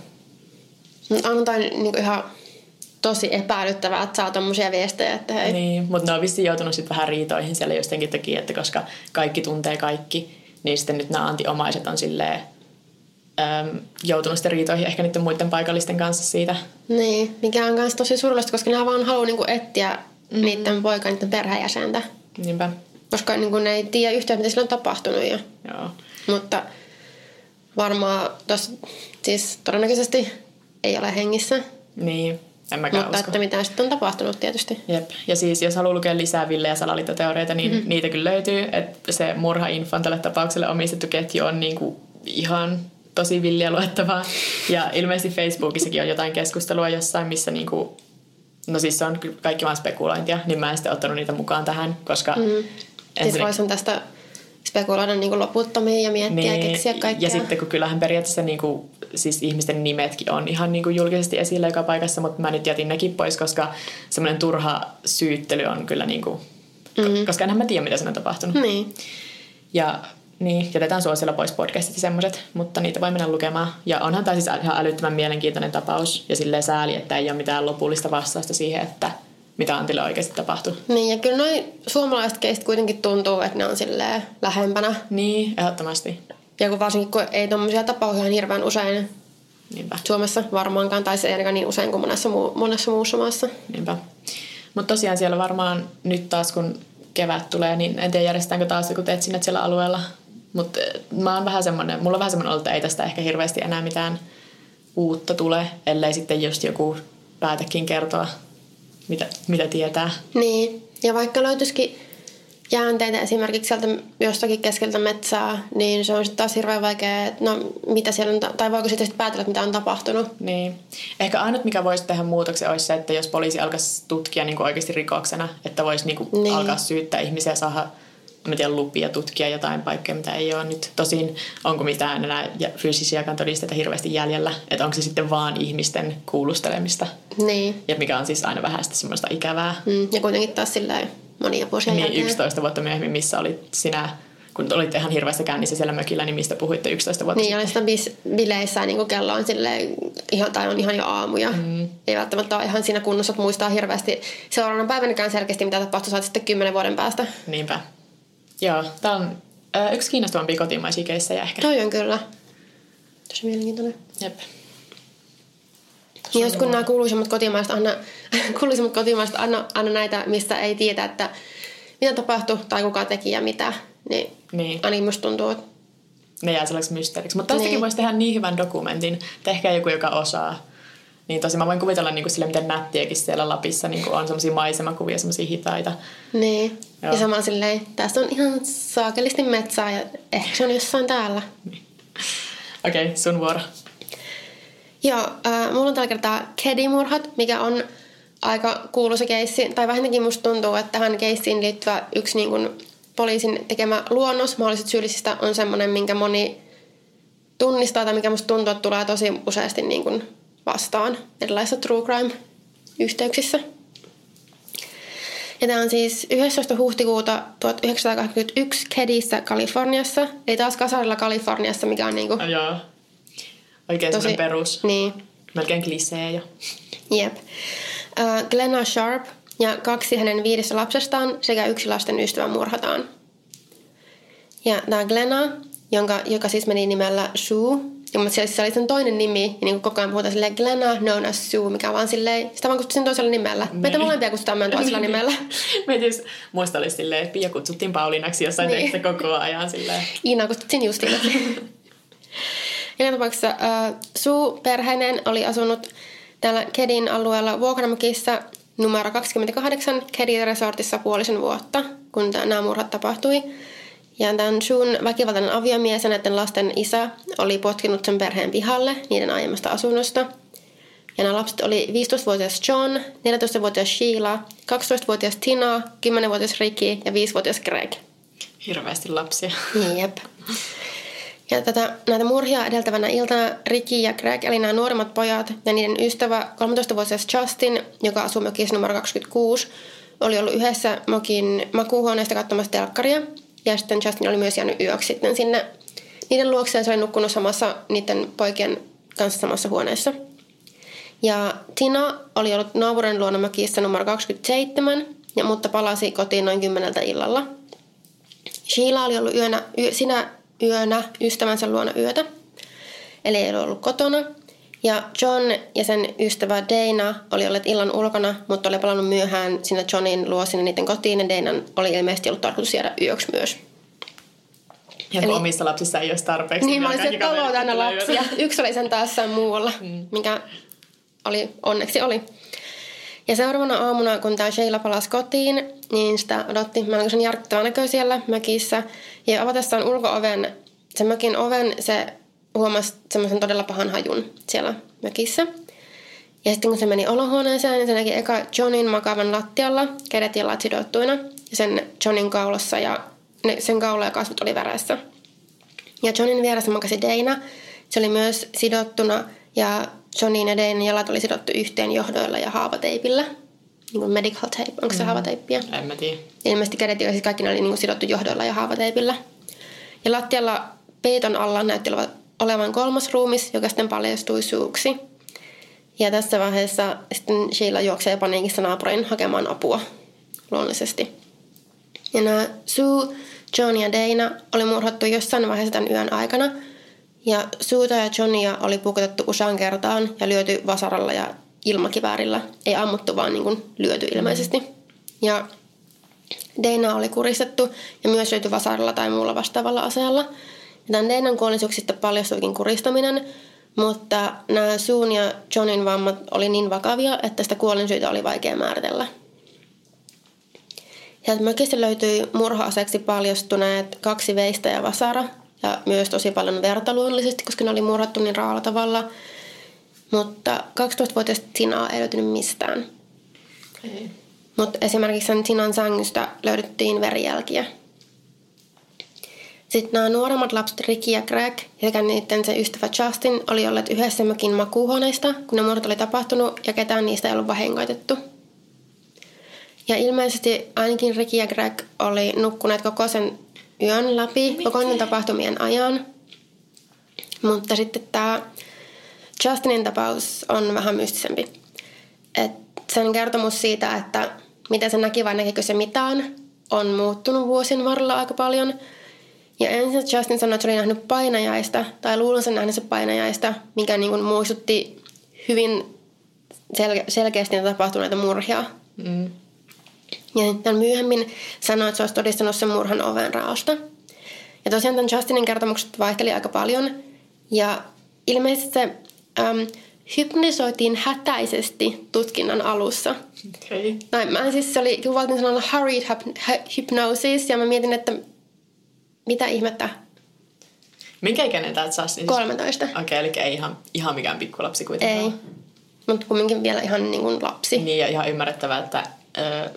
On toi niin ihan tosi epäilyttävää, että saa tommosia viestejä, että hei. Niin, mutta ne on vissiin joutunut sitten vähän riitoihin siellä jostenkin takia, että koska kaikki tuntee kaikki, niin sitten nyt nämä antiomaiset on silleen äm, joutunut sitten riitoihin ehkä niiden muiden paikallisten kanssa siitä. Niin, mikä on myös tosi surullista, koska ne vaan haluaa niinku etsiä mm. Niiden poika, niiden perheenjäsentä. Niinpä. Koska niinku ne ei tiedä yhtään, mitä sillä on tapahtunut. Ja... Joo. Mutta varmaan tos, siis todennäköisesti ei ole hengissä. Niin, en mäkään Mutta usko. että mitä sitten on tapahtunut tietysti. Jep. Ja siis jos haluaa lukea lisää Ville- ja salaliittoteorioita, niin mm-hmm. niitä kyllä löytyy. Että se murha Infantalle tapaukselle omistettu ketju on niinku ihan tosi villiä luettavaa. Ja ilmeisesti Facebookissakin on jotain keskustelua jossain, missä niinku, no siis se on kaikki vaan spekulointia, niin mä en sitten ottanut niitä mukaan tähän, koska... Mm. Siis voisin tästä spekuloida niin loputtomiin ja miettiä niin, ja keksiä kaikkea. Ja sitten kun kyllähän periaatteessa niin kuin, siis ihmisten nimetkin on ihan niin kuin julkisesti esillä joka paikassa, mutta mä nyt jätin nekin pois, koska semmoinen turha syyttely on kyllä niin kuin, mm-hmm. koska enhän mä tiedä, mitä siinä on tapahtunut. Niin. Ja niin, jätetään suosilla pois podcastit ja semmoiset, mutta niitä voi mennä lukemaan. Ja onhan tämä siis ihan älyttömän mielenkiintoinen tapaus ja silleen sääli, että ei ole mitään lopullista vastausta siihen, että mitä Antille oikeasti tapahtui. Niin, ja kyllä noin suomalaiset keistä kuitenkin tuntuu, että ne on silleen lähempänä. Niin, ehdottomasti. Ja kun varsinkin, kun ei tuommoisia tapahdu ihan hirveän usein Niinpä. Suomessa varmaankaan, tai se ei ainakaan niin usein kuin monessa, muu, monessa muussa maassa. Niinpä. Mutta tosiaan siellä varmaan nyt taas, kun kevät tulee, niin en tiedä järjestetäänkö taas joku etsinnät siellä alueella. Mutta eh, mä oon vähän semmonen, mulla on vähän semmoinen että ei tästä ehkä hirveästi enää mitään uutta tule, ellei sitten just joku päätäkin kertoa mitä, mitä tietää. Niin, ja vaikka löytyisikin jäänteitä esimerkiksi sieltä jostakin keskeltä metsää, niin se on sitten taas hirveän vaikea, että no mitä siellä on, tai voiko sitten päätellä, että mitä on tapahtunut. Niin. Ehkä ainut, mikä voisi tehdä muutoksen, olisi se, että jos poliisi alkaisi tutkia niin kuin oikeasti rikoksena, että voisi niin kuin niin. alkaa syyttää ihmisiä saada mä tiedän, lupia tutkia jotain paikkoja, mitä ei ole nyt. Tosin onko mitään enää fyysisiäkään todisteita hirveästi jäljellä, että onko se sitten vaan ihmisten kuulustelemista. Niin. Ja mikä on siis aina vähän sitä semmoista ikävää. Mm, ja kuitenkin taas sillä monia vuosia Niin, jälkeen. 11 vuotta myöhemmin, missä olit sinä kun olitte ihan hirveässä käynnissä siellä mökillä, niin mistä puhuitte 11 vuotta Niin, sitten? Niin, sitä bileissä niin kello on sille ihan, tai on ihan jo aamuja. Mm. Ei välttämättä ole ihan siinä kunnossa, että muistaa hirveästi seuraavana päivänäkään selkeästi, mitä tapahtui, saat sitten kymmenen vuoden päästä. Niinpä. Joo, tämä on ö, yksi kiinnostavampia kotimaisia keissejä ehkä. Toi on kyllä. Tosi mielenkiintoinen. Jep. Ja jos kun nämä kuuluisimmat kotimaiset, anna, *laughs* kuuluisimmat kotimaiset anna, anna näitä, mistä ei tiedä, että mitä tapahtui tai kuka teki ja mitä, niin, niin. ainakin musta tuntuu, että ne jää sellaiseksi mysteeriksi. Mutta tästäkin niin. voisi tehdä niin hyvän dokumentin. Tehkää joku, joka osaa. Niin tosi mä voin kuvitella niin kuin sille, miten nättiäkin siellä Lapissa niin kuin on semmoisia maisemakuvia, semmoisia hitaita. Niin. Joo. Ja sama silleen, tästä on ihan saakelisti metsää ja ehkä se on jossain täällä. Okei, okay, sun vuoro. Joo, äh, mulla on tällä kertaa Kedimurhat, mikä on aika kuuluisa keissi. Tai vähintäänkin musta tuntuu, että tähän keissiin liittyvä yksi niin kuin poliisin tekemä luonnos mahdollisista syyllisistä on semmoinen, minkä moni tunnistaa tai mikä musta tuntuu, että tulee tosi useasti niin kuin vastaan erilaisissa true crime-yhteyksissä. Ja tämä on siis 11. huhtikuuta 1981 Kedissä, Kaliforniassa. Eli taas kasarilla Kaliforniassa, mikä on niinku... Joo. Oikein tosi, perus. Niin. Melkein klisee jo. Jep. Uh, Glenna Sharp ja kaksi hänen viidestä lapsestaan sekä yksi lasten ystävä murhataan. Ja tämä Glenna, jonka, joka siis meni nimellä Sue, ja mutta se, oli sen toinen nimi, ja niin koko ajan puhutaan silleen Glenna known as Sue, mikä vaan silleen, sitä vaan kutsuttiin toisella nimellä. Niin. Meitä molempia kutsutaan meidän toisella nimellä. Meitä just muista oli silleen, että Pia kutsuttiin Paulinaksi jossain niin. tekstissä koko ajan silleen. Iina kutsuttiin Justinaksi. *laughs* Joka tapauksessa uh, Sue perheinen oli asunut täällä Kedin alueella Vuokramokissa numero 28 Kedin Resortissa puolisen vuotta, kun nämä murhat tapahtui. Ja tämän Shun väkivaltainen aviomies ja näiden lasten isä oli potkinut sen perheen pihalle niiden aiemmasta asunnosta. Ja nämä lapset oli 15-vuotias John, 14-vuotias Sheila, 12-vuotias Tina, 10-vuotias Ricky ja 5-vuotias Greg. Hirveästi lapsia. Jep. Ja tätä, näitä murhia edeltävänä iltana Ricky ja Greg, eli nämä nuoremmat pojat ja niiden ystävä 13-vuotias Justin, joka asuu mökissä numero 26, oli ollut yhdessä mokin makuuhuoneesta katsomassa telkkaria – ja sitten Justin oli myös jäänyt yöksi sitten sinne niiden luokse ja se oli nukkunut samassa niiden poikien kanssa samassa huoneessa. Ja Tina oli ollut naapurin luona mökissä numero 27, ja, mutta palasi kotiin noin kymmeneltä illalla. Sheila oli ollut yönä, yö, sinä yönä ystävänsä luona yötä, eli ei ollut kotona. Ja John ja sen ystävä Dana oli olleet illan ulkona, mutta oli palannut myöhään sinne Johnin luo sinne niiden kotiin. Ja Danan oli ilmeisesti ollut tarkoitus jäädä yöksi myös. Ja Eli, omissa lapsissa ei olisi tarpeeksi. Niin, mä olisin, että aina lapsia. Yksi oli sen taas muualla, mm. mikä oli, onneksi oli. Ja seuraavana aamuna, kun tämä Sheila palasi kotiin, niin sitä odotti melkoisen järkyttävä näkö siellä mökissä. Ja avatessaan ulko-oven, sen mökin oven, se huomasi semmoisen todella pahan hajun siellä mökissä. Ja sitten kun se meni olohuoneeseen, niin se näki eka Johnin makavan lattialla, kädet jalat sidottuina, ja sen Johnin kaulassa, ja ne, sen kaula ja kasvot oli värässä. Ja Johnin vieressä makasi Dana. Se oli myös sidottuna, ja Johnin ja Danan jalat oli sidottu yhteen johdoilla ja haavateipillä. Niin kuin medical tape. Onko se mm. haavateippia? En mä tiedä. Ilmeisesti kädet ja siis kaikki ne oli niin kuin sidottu johdoilla ja haavateipillä. Ja lattialla peiton alla näytti olevan olevan kolmas ruumis, joka sitten paljastui suuksi. Ja tässä vaiheessa sitten Sheila juoksee paniikissa naapurin hakemaan apua luonnollisesti. Ja nämä Sue, John ja Dana oli murhattu jossain vaiheessa tämän yön aikana. Ja Suuta ja Johnia oli pukotettu usean kertaan ja lyöty vasaralla ja ilmakiväärillä. Ei ammuttu, vaan niin kuin lyöty ilmeisesti. Ja Dana oli kuristettu ja myös lyöty vasaralla tai muulla vastaavalla aseella – tämän Deinan kuollisuuksista paljastuikin kuristaminen, mutta nämä Suun ja Johnin vammat oli niin vakavia, että sitä kuolinsyytä oli vaikea määritellä. Ja mökistä löytyi murha-aseeksi paljastuneet kaksi veistä ja vasara ja myös tosi paljon verta luonnollisesti, koska ne oli murhattu niin raalla tavalla. Mutta 12-vuotias Tinaa ei löytynyt mistään. Mutta esimerkiksi sen Tinan sängystä löydettiin verijälkiä. Sitten nämä nuoremmat lapset Ricky ja Greg sekä niiden se ystävä Justin oli olleet yhdessä mökin makuuhuoneista, kun ne murhat oli tapahtunut ja ketään niistä ei ollut vahingoitettu. Ja ilmeisesti ainakin Ricky ja Greg oli nukkuneet koko sen yön läpi, Miten? koko sen tapahtumien ajan. Mutta sitten tämä Justinin tapaus on vähän mystisempi. Et sen kertomus siitä, että mitä se näki vai näkikö se mitään, on muuttunut vuosien varrella aika paljon – ja ensin Justin sanoi, että se oli nähnyt painajaista, tai luulensa nähnyt se painajaista, mikä niin kuin muistutti hyvin sel- selkeästi tapahtuneita murhia. Mm. Ja sitten myöhemmin sanoi, että se olisi todistanut sen murhan oven raosta. Ja tosiaan tämän Justinin kertomukset vaihteli aika paljon. Ja ilmeisesti se äm, hypnisoitiin hätäisesti tutkinnan alussa. Okay. Tai mä siis se oli, kuvaltiin sanalla hurried hypnosis, ja mä mietin, että mitä ihmettä? Minkä ikäinen tämä Justin? 13. Okei, okay, eli ei ihan, ihan mikään pikkulapsi kuitenkaan. Ei, mutta kumminkin vielä ihan niin kuin lapsi. Niin, ja ihan ymmärrettävää, että ö,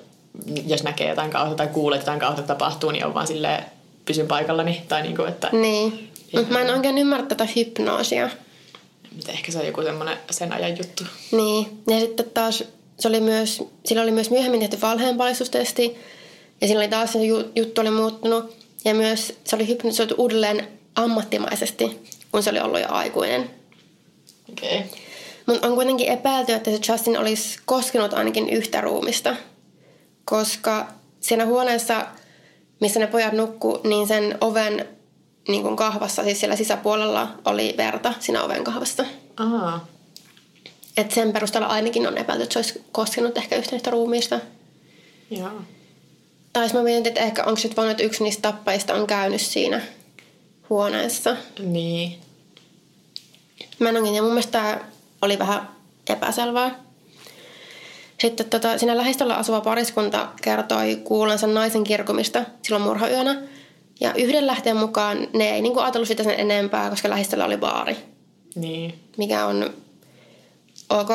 jos näkee jotain kautta tai kuulee jotain kautta tapahtuu, niin on vaan silleen pysyn paikallani. Tai niin kuin, että... Niin. Mutta mä en oikein ymmärrä tätä hypnoosia. Mutta ehkä se on joku semmoinen sen ajan juttu. Niin. Ja sitten taas se oli myös, sillä oli myös myöhemmin tehty valheenpalistustesti. Ja sillä oli taas se juttu oli muuttunut. Ja myös se oli hypnotisoitu uudelleen ammattimaisesti, kun se oli ollut jo aikuinen. Okei. Okay. Mutta on kuitenkin epäilty, että se Justin olisi koskenut ainakin yhtä ruumista. Koska siinä huoneessa, missä ne pojat nukku, niin sen oven niin kuin kahvassa, siis siellä sisäpuolella oli verta siinä oven kahvassa. Aha. Et sen perusteella ainakin on epäilty, että se olisi koskenut ehkä yhtä yhtä ruumiista. Joo. Tai mä mietin, että ehkä onko sitten voinut, että yksi niistä tappajista on käynyt siinä huoneessa. Niin. Mä en ja mun mielestä tämä oli vähän epäselvää. Sitten tota, siinä lähistöllä asuva pariskunta kertoi kuulensa naisen kirkumista silloin murhayönä. Ja yhden lähteen mukaan ne ei niinku ajatellut sitä sen enempää, koska lähistöllä oli baari. Niin. Mikä on ok,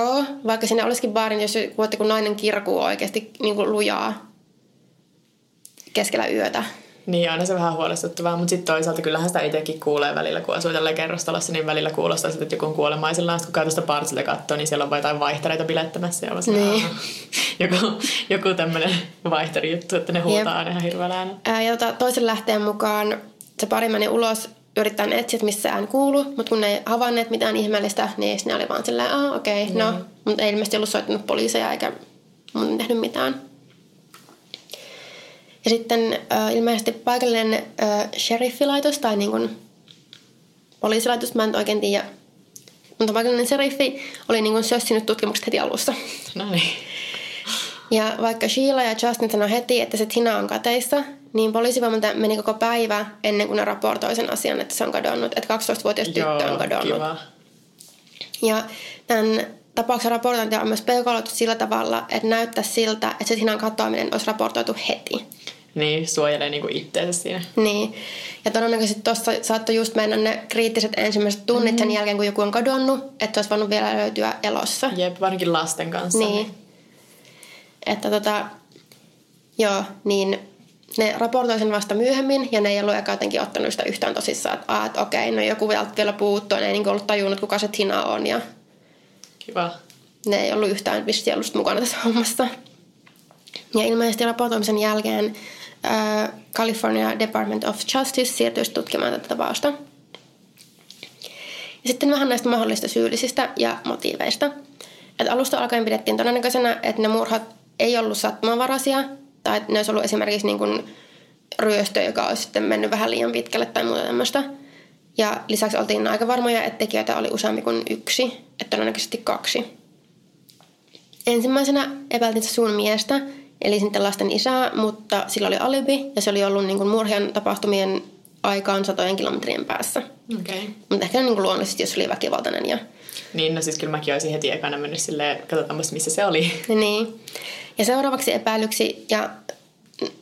vaikka siinä olisikin baarin, jos kuutte, kun nainen kirkuu oikeasti niinku lujaa keskellä yötä. Niin, on se vähän huolestuttavaa, mutta sitten toisaalta kyllähän sitä itsekin kuulee välillä, kun asuu tällä kerrostalossa, niin välillä kuulostaa sitten, että joku on kuolemaisillaan, kun katsoo sitä parsilta katsoo, niin siellä on jotain vaihtereita bilettämässä ja niin. joku, joku tämmöinen juttu, että ne huutaa aina ihan hirveällä äänellä. Ja tota, toisen lähteen mukaan se pari meni ulos yrittää etsiä, että missä ään kuulu, mutta kun ne ei havainneet mitään ihmeellistä, niin ne oli vaan silleen, okei, okay, no, mutta ei ilmeisesti ollut soittanut poliiseja eikä mun tehnyt mitään. Ja sitten äh, ilmeisesti paikallinen äh, sheriffilaitos tai niin kuin poliisilaitos, mä en oikein tiedä. Mutta paikallinen sheriffi oli niin kuin sössinyt tutkimukset heti alussa. No niin. Ja vaikka Sheila ja Justin sanoi heti, että se Tina on kateissa, niin poliisivalmentaja meni koko päivä ennen kuin ne raportoi sen asian, että se on kadonnut. Että 12-vuotias tyttö on kadonnut. Kiva. Ja tämän tapauksen raportointi on myös peukaloitu sillä tavalla, että näyttää siltä, että se Tinan katoaminen olisi raportoitu heti. Niin, suojelee niinku itseänsä siinä. Niin. Ja todennäköisesti tuossa saattoi just mennä ne kriittiset ensimmäiset tunnit mm. sen jälkeen, kun joku on kadonnut, että olisi voinut vielä löytyä elossa. Jep, varsinkin lasten kanssa. Niin. niin. Että tota, joo, niin ne raportoi sen vasta myöhemmin ja ne ei ollut eka jotenkin ottanut sitä yhtään tosissaan, että, ah, että okei, no joku vielä puuttuu, ne ei niin ollut tajunnut, kuka se Tina on ja Kiva. Ne ei ollut yhtään vissi ollut mukana tässä hommassa. Ja ilmeisesti raportoimisen jälkeen California Department of Justice siirtyisi tutkimaan tätä tapausta. Ja sitten vähän näistä mahdollisista syyllisistä ja motiiveista. Et alusta alkaen pidettiin todennäköisenä, että ne murhat ei ollut sattumanvaraisia, tai että ne olisi ollut esimerkiksi niin kuin ryöstö, joka olisi sitten mennyt vähän liian pitkälle tai muuta tämmöistä. Ja lisäksi oltiin aika varmoja, että tekijöitä oli useampi kuin yksi, että todennäköisesti kaksi. Ensimmäisenä epäiltiin sun miestä, eli sitten lasten isää, mutta sillä oli alibi ja se oli ollut niin kuin murhien tapahtumien aikaan satojen kilometrien päässä. Okay. Mutta ehkä niin kuin luonnollisesti, jos oli väkivaltainen. Ja... Niin, no siis kyllä mäkin olisin heti ekana mennyt silleen, katsotaan missä se oli. *laughs* Niin. Ja seuraavaksi epäilyksi, ja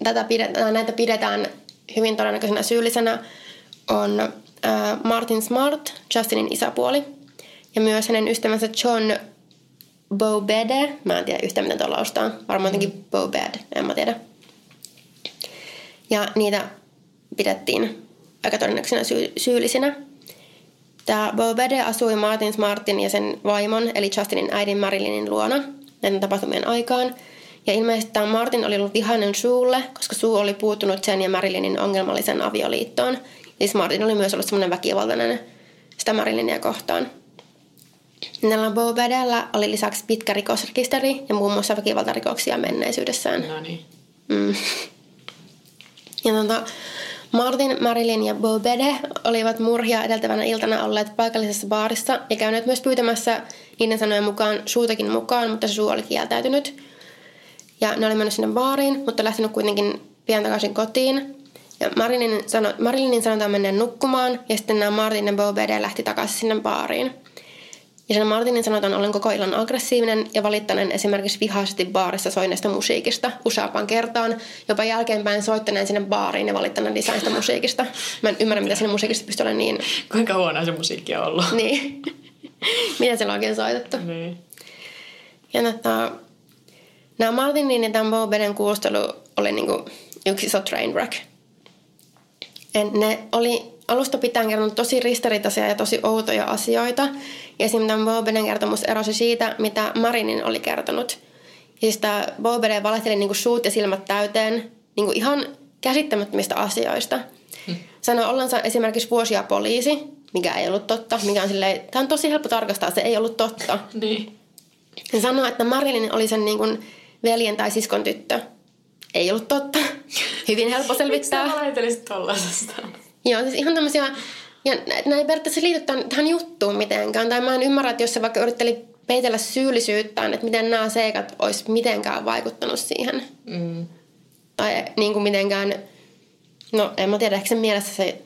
tätä pidetään, näitä pidetään hyvin todennäköisenä syyllisenä, on äh, Martin Smart, Justinin isäpuoli, ja myös hänen ystävänsä John Bobede. Mä en tiedä yhtään, miten tuolla laustaa. Varmaan jotenkin Bobed, en mä tiedä. Ja niitä pidettiin aika todennäköisenä syy- syyllisinä. Tämä Bobede asui Martin Smartin ja sen vaimon, eli Justinin äidin Marilynin luona näiden tapahtumien aikaan. Ja ilmeisesti tämä Martin oli ollut vihainen suulle, koska suu oli puuttunut sen ja Marilynin ongelmallisen avioliittoon. Siis Martin oli myös ollut semmoinen väkivaltainen sitä Marilynia kohtaan. Näillä Bobedellä oli lisäksi pitkä rikosrekisteri ja muun muassa väkivaltarikoksia menneisyydessään. No niin. Mm. Ja tuota, Martin, Marilyn ja Bobede olivat murhia edeltävänä iltana olleet paikallisessa baarissa ja käyneet myös pyytämässä niiden sanojen mukaan suutakin mukaan, mutta se suu oli kieltäytynyt. Ja ne oli mennyt sinne baariin, mutta lähtenyt kuitenkin pian takaisin kotiin. Ja Marilynin, sano, Marilynin sanotaan menneen nukkumaan ja sitten nämä Martin ja Bobede lähti takaisin sinne baariin. Ja sen Martinin sanotaan ollen koko illan aggressiivinen ja valittaneen esimerkiksi vihaisesti baarissa soineesta musiikista useampaan kertaan, jopa jälkeenpäin soittaneen sinne baariin ja valittaneen lisää musiikista. Mä en ymmärrä, mitä sinne musiikista pystyy olemaan niin... Kuinka huonoa se musiikki on ollut. Niin. mitä siellä on oikein soitettu. Niin. Ja tota, nämä Martinin ja tämän Bobeden kuulustelu oli niinku yksi iso train wreck. Ne oli alusta pitäen kertonut tosi ristiriitaisia ja tosi outoja asioita. Ja esimerkiksi tämän Bobeden kertomus erosi siitä, mitä Marinin oli kertonut. Ja siis tämä Bobede valehteli niin kuin suut ja silmät täyteen niin kuin ihan käsittämättömistä asioista. Hmm. Sanoi ollensa esimerkiksi vuosia poliisi, mikä ei ollut totta. Mikä on silleen, tämä on tosi helppo tarkastaa, se ei ollut totta. *laughs* niin. Ja sanoi, että Marilyn oli sen niin kuin veljen tai siskon tyttö. Ei ollut totta. *laughs* Hyvin helppo selvittää. Miksi sä? Joo, siis ihan tämmöisiä, ja nämä ei periaatteessa liity tähän, tähän juttuun mitenkään. Tai mä en ymmärrä, että jos se vaikka yritteli peitellä syyllisyyttään, että miten nämä seikat olisi mitenkään vaikuttanut siihen. Mm. Tai niin kuin mitenkään, no en mä tiedä, ehkä sen mielessä se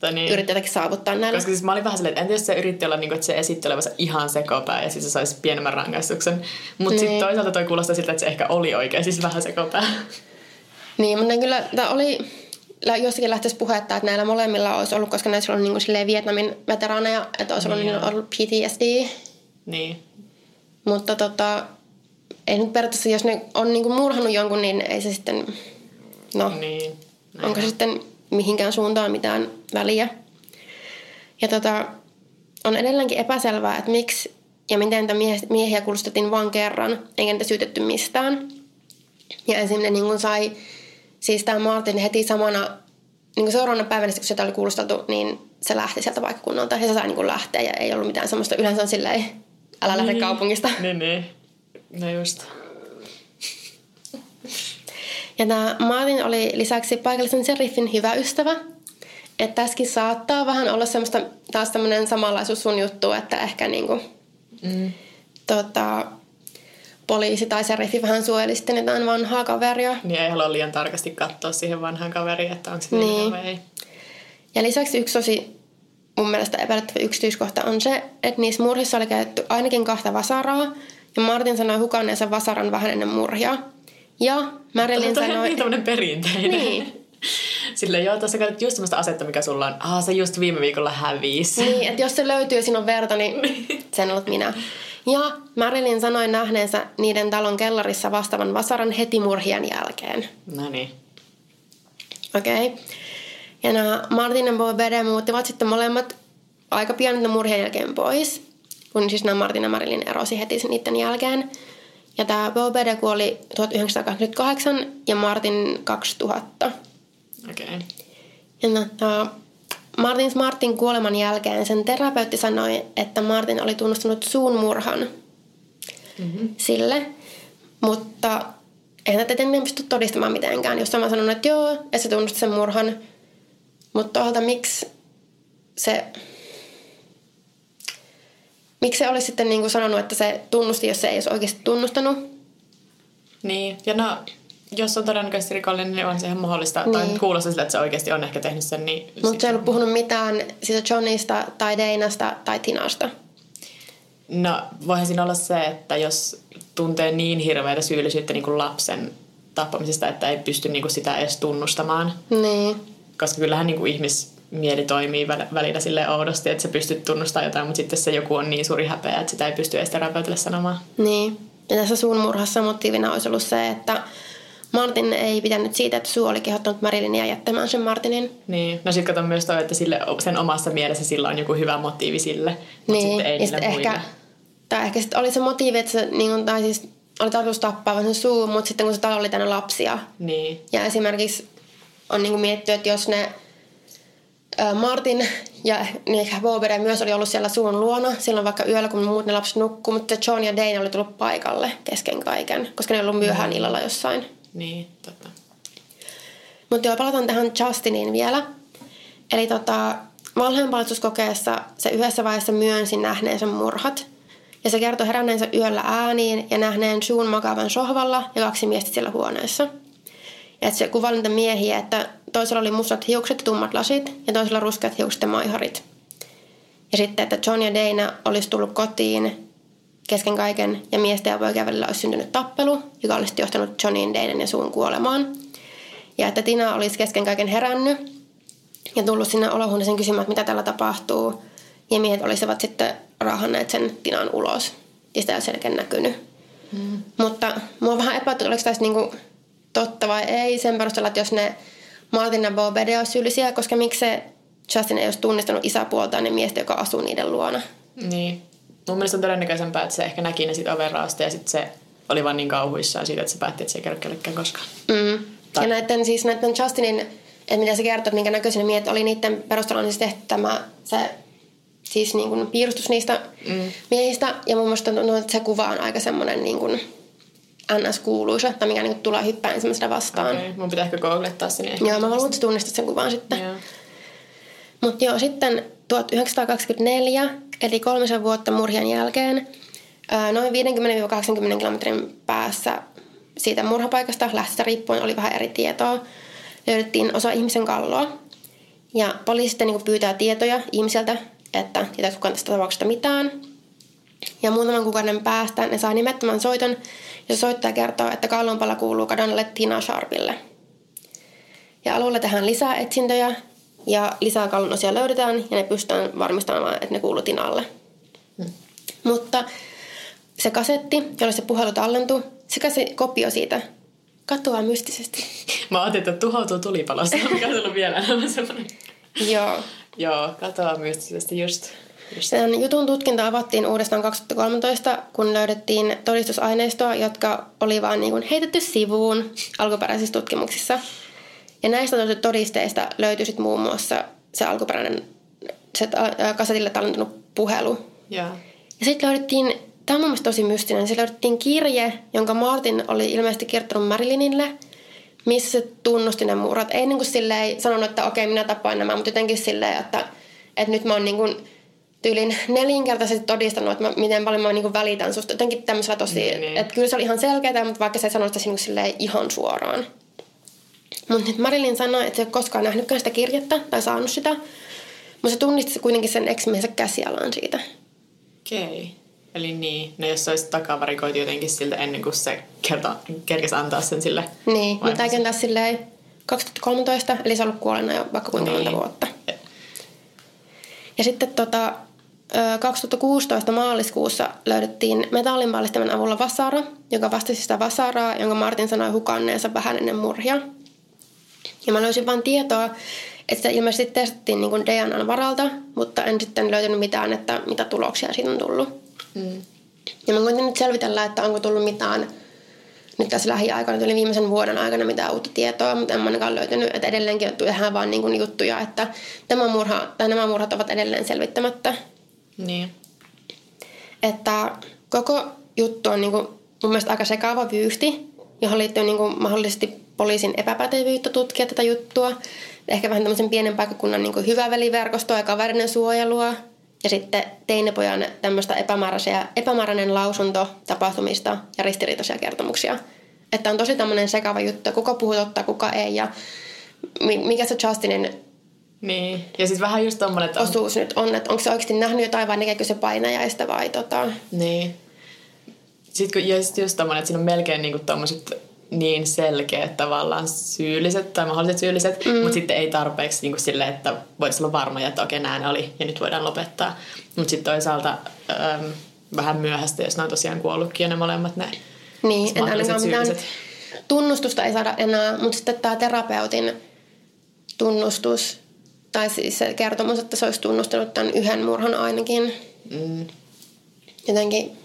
Tai niin. yritti jotakin saavuttaa näillä. Koska siis mä olin vähän silleen, että entä jos se yritti olla niin kuin, että se esitti olevansa ihan sekopää ja siis se saisi pienemmän rangaistuksen. Mutta niin. sitten toisaalta toi kuulostaa siltä, että se ehkä oli oikein siis vähän sekopää. Niin, mutta kyllä, tämä oli jossakin lähtöisi puhetta, että näillä molemmilla olisi ollut, koska näissä on niin kuin Vietnamin veteraaneja, että olisi ollut, Niin niin joo. ollut PTSD. Niin. Mutta tota, ei nyt periaatteessa, jos ne on niin murhannut jonkun, niin ei se sitten, no, Niin. Näin onko on. se sitten mihinkään suuntaan mitään väliä. Ja tota, on edelleenkin epäselvää, että miksi ja miten niitä miehiä, kuulustettiin vain kerran, eikä niitä syytetty mistään. Ja ensimmäinen niin sai, siis tämä Martin heti samana, niin kuin seuraavana päivänä, kun sitä oli kuulusteltu, niin se lähti sieltä paikkakunnalta ja se sai niin kuin lähteä ja ei ollut mitään semmoista, yleensä on silleen, älä lähde kaupungista. Niin, niin. No just. Ja tämä Martin oli lisäksi paikallisen seriffin hyvä ystävä. Että tässäkin saattaa vähän olla semmoista, taas tämmöinen samanlaisuus sun juttu, että ehkä niinku, Mm. tota, poliisi tai seriffi vähän suojeli sitten jotain vanhaa kaveria. Niin ei halua liian tarkasti katsoa siihen vanhaan kaveriin, että onko se Niin. vai ei. Ja lisäksi yksi tosi mun mielestä epäilyttävä yksityiskohta on se, että niissä murhissa oli käytetty ainakin kahta vasaraa. Ja Martin sanoi hukanneensa vasaran vähän ennen murhia. Ja Marilyn Toi on sanoi... niin perinteinen. Niin. *laughs* Silleen joo, tässä käytät just semmoista asetta, mikä sulla on. Ah, se just viime viikolla hävisi. Niin, että jos se löytyy ja siinä on verta, niin *laughs* sen olet minä. Ja Marilyn sanoi nähneensä niiden talon kellarissa vastaavan vasaran heti murhien jälkeen. No niin. Okei. Okay. Ja nämä Martin ja Bobede muuttivat sitten molemmat aika pian murhien jälkeen pois. Kun siis nämä Martin ja Marilyn erosi heti sen niiden jälkeen. Ja tämä Bobede kuoli 1988 ja Martin 2000. Okei. Okay. Ja tota, Martin Smartin kuoleman jälkeen sen terapeutti sanoi, että Martin oli tunnustanut suun murhan mm-hmm. sille, mutta eihän tätä ennen pysty todistamaan mitenkään. Jos mä sanon, että joo, että se tunnusti sen murhan, mutta toisaalta miksi se... Miksi se olisi sitten niin kuin sanonut, että se tunnusti, jos se ei olisi oikeasti tunnustanut? Niin, ja no, jos on todennäköisesti rikollinen, niin on se ihan mahdollista. Niin. Tai kuulostaa siltä, että se oikeasti on ehkä tehnyt sen. Niin Mutta se ei ollut puhunut mitään siitä Johnista tai Deinasta tai Tinasta. No, voihan siinä olla se, että jos tuntee niin hirveätä syyllisyyttä niin kuin lapsen tappamisesta, että ei pysty niin kuin sitä edes tunnustamaan. Niin. Koska kyllähän niin kuin ihmismieli toimii väl- välillä sille oudosti, että sä pystyt tunnustamaan jotain, mutta sitten se joku on niin suuri häpeä, että sitä ei pysty edes terapeutille sanomaan. Niin. Ja tässä suun murhassa motiivina olisi ollut se, että Martin ei pitänyt siitä, että suu oli kehottanut Marilynia jättämään sen Martinin. Niin. No sitten katon myös toi, että sille, sen omassa mielessä sillä on joku hyvä motiivi sille, mutta Niin. sitten ei ja sit muille. ehkä, tai ehkä sitten oli se motiivi, että se, niin kuin, tai siis oli tarkoitus tappaa vaan sen suu, mutta sitten kun se talo oli täynnä lapsia. Niin. Ja esimerkiksi on niin kuin mietitty, että jos ne Martin ja niin ehkä Bobere myös oli ollut siellä suun luona silloin vaikka yöllä, kun muut ne lapset nukkuu, mutta John ja Dane oli tullut paikalle kesken kaiken, koska ne oli ollut myöhään illalla jossain. Niin, totta. Mutta joo, palataan tähän Justiniin vielä. Eli tota, valheenpalautuskokeessa se yhdessä vaiheessa myönsi nähneensä murhat. Ja se kertoi heränneensä yöllä ääniin ja nähneen Sean makaavan sohvalla ja kaksi miestä siellä huoneessa. Ja se kuvaili niitä miehiä, että toisella oli mustat hiukset ja tummat lasit ja toisella ruskeat hiukset ja maiharit. Ja sitten, että John ja Dana olisi tullut kotiin kesken kaiken ja miesten ja poikien välillä olisi syntynyt tappelu, joka olisi johtanut Johnin, Danan ja suun kuolemaan. Ja että Tina olisi kesken kaiken herännyt ja tullut sinne olohuoneeseen kysymään, että mitä täällä tapahtuu. Ja miehet olisivat sitten raahanneet sen Tinan ulos. Ja sitä ei ole selkeän näkynyt. Mm. Mutta mua on vähän epäilty, oliko tässä niinku totta vai ei sen perusteella, että jos ne Martin ja Bobede olisi syyllisiä, koska miksi se Justin ei olisi tunnistanut isäpuoltaan ja miestä, joka asuu niiden luona. Niin. Mun mielestä on todennäköisempää, että se ehkä näki ne sit overraasta ja sitten se oli vaan niin kauhuissaan siitä, että se päätti, että se ei kerro kellekään koskaan. Mm. Tai... Ja näiden, siis näiden Justinin, että mitä se kertoo, että minkä näköisiä ne miehet oli, niiden perusteella on siis tehty tämä, se siis niin kuin piirustus niistä mm. miehistä. Ja mun mielestä tuntuu, että se kuva on aika semmoinen niin kuin NS-kuuluisa, tai mikä niin kuin tulee hyppää ensimmäisenä vastaan. Okay. mun pitää ehkä googlettaa sen. Joo, mä haluan, että tunnistat sen kuvan sitten. Yeah. Mutta joo, sitten 1924, eli kolmisen vuotta murhien jälkeen, noin 50-80 kilometrin päässä siitä murhapaikasta lähtestä riippuen oli vähän eri tietoa. Löydettiin osa ihmisen kalloa. Ja poliisi sitten niin pyytää tietoja ihmiseltä, että tietää kukaan tästä tapauksesta mitään. Ja muutaman kuukauden päästä ne saa nimettömän soiton, ja soittaja kertoo, että kallonpalla kuuluu kadonneelle Tina Sharpille. Ja alueella tehdään lisää etsintöjä, ja lisää kallon osia löydetään, ja ne pystytään varmistamaan, että ne kuuluu Tinalle. Hmm. Mutta se kasetti, jolle se puhelu tallentui, sekä se kopio siitä katoaa mystisesti. *laughs* Mä ajattelin, että tuhoutuu tulipalossa, mikä on vielä enemmän semmoinen. Joo. Joo, katoaa mystisesti just. just. Sen jutun tutkinta avattiin uudestaan 2013, kun löydettiin todistusaineistoa, jotka oli vaan niin heitetty sivuun alkuperäisissä tutkimuksissa. Ja näistä todisteista löytyi sitten muun muassa se alkuperäinen se kasetille tallentunut puhelu. Yeah. Ja sitten löydettiin Tämä on mun tosi mystinen. Se löydettiin kirje, jonka Martin oli ilmeisesti kirjoittanut Marilinille, missä se tunnusti ne murhat. Ei niin kuin silleen sanonut, että okei, minä tapoin nämä, mutta jotenkin silleen, että, että nyt mä oon niin kuin tyylin nelinkertaisesti todistanut, että mä, miten paljon mä niin kuin välitän susta. Jotenkin tämmöisellä tosi, niin, niin. että kyllä se oli ihan selkeää, mutta vaikka se ei sanonut sitä niin ihan suoraan. Mutta nyt Marilyn sanoi, että se ei ole koskaan nähnytkään sitä kirjettä tai saanut sitä. Mutta se tunnisti kuitenkin sen ex käsialaan siitä. Okei. Okay. Eli niin, no jos se olisi takavarikoitu jotenkin siltä ennen kuin se kerta, kerkesi antaa sen sille Niin, mutta tämä taas silleen 2013, eli se on ollut kuolena jo vaikka kuinka niin. monta vuotta. Ja sitten tota, 2016 maaliskuussa löydettiin metallinpallistimen avulla vasara, joka vastasi sitä vasaraa, jonka Martin sanoi hukanneensa vähän ennen murhia. Ja mä löysin vain tietoa, että sitä ilmeisesti testattiin niin DNAn varalta, mutta en sitten löytänyt mitään, että mitä tuloksia siitä on tullut. Mm. Ja mä koitin nyt selvitellä, että onko tullut mitään nyt tässä lähiaikana, tuli viimeisen vuoden aikana mitään uutta tietoa, mutta en ainakaan löytänyt, että edelleenkin tehdään vaan niin kuin juttuja, että tämä murha, tai nämä murhat ovat edelleen selvittämättä. Niin. Että koko juttu on niin kuin, mun mielestä aika sekaava vyyhti, johon liittyy niin kuin mahdollisesti poliisin epäpätevyyttä tutkia tätä juttua. Ehkä vähän tämmöisen pienen paikkakunnan niin hyvä veliverkostoa ja kaverinen suojelua – ja sitten teinipojan tämmöistä epämääräinen lausunto tapahtumista ja ristiriitaisia kertomuksia. Että on tosi tämmöinen sekava juttu, kuka puhuu totta, kuka ei ja mikä se Justinin niin, ja sitten vähän just tommonen, että on... osuus nyt on, että onko se oikeasti nähnyt jotain vai näkeekö se painajaista vai tota... Niin. Sitten kun, ja sit just tommonen, että siinä on melkein niinku tommoset niin selkeät tavallaan syylliset tai mahdolliset syylliset, mm. mutta sitten ei tarpeeksi niin kuin sille, että voisi olla varmoja, että okei näin oli ja nyt voidaan lopettaa. Mutta sitten toisaalta äm, vähän myöhäistä, jos ne on tosiaan kuollutkin ja ne molemmat ne Niin, että ainakaan mitään tunnustusta ei saada enää, mutta sitten tämä terapeutin tunnustus, tai siis se kertomus, että se olisi tunnustanut tämän yhden murhan ainakin. Mm. Jotenkin,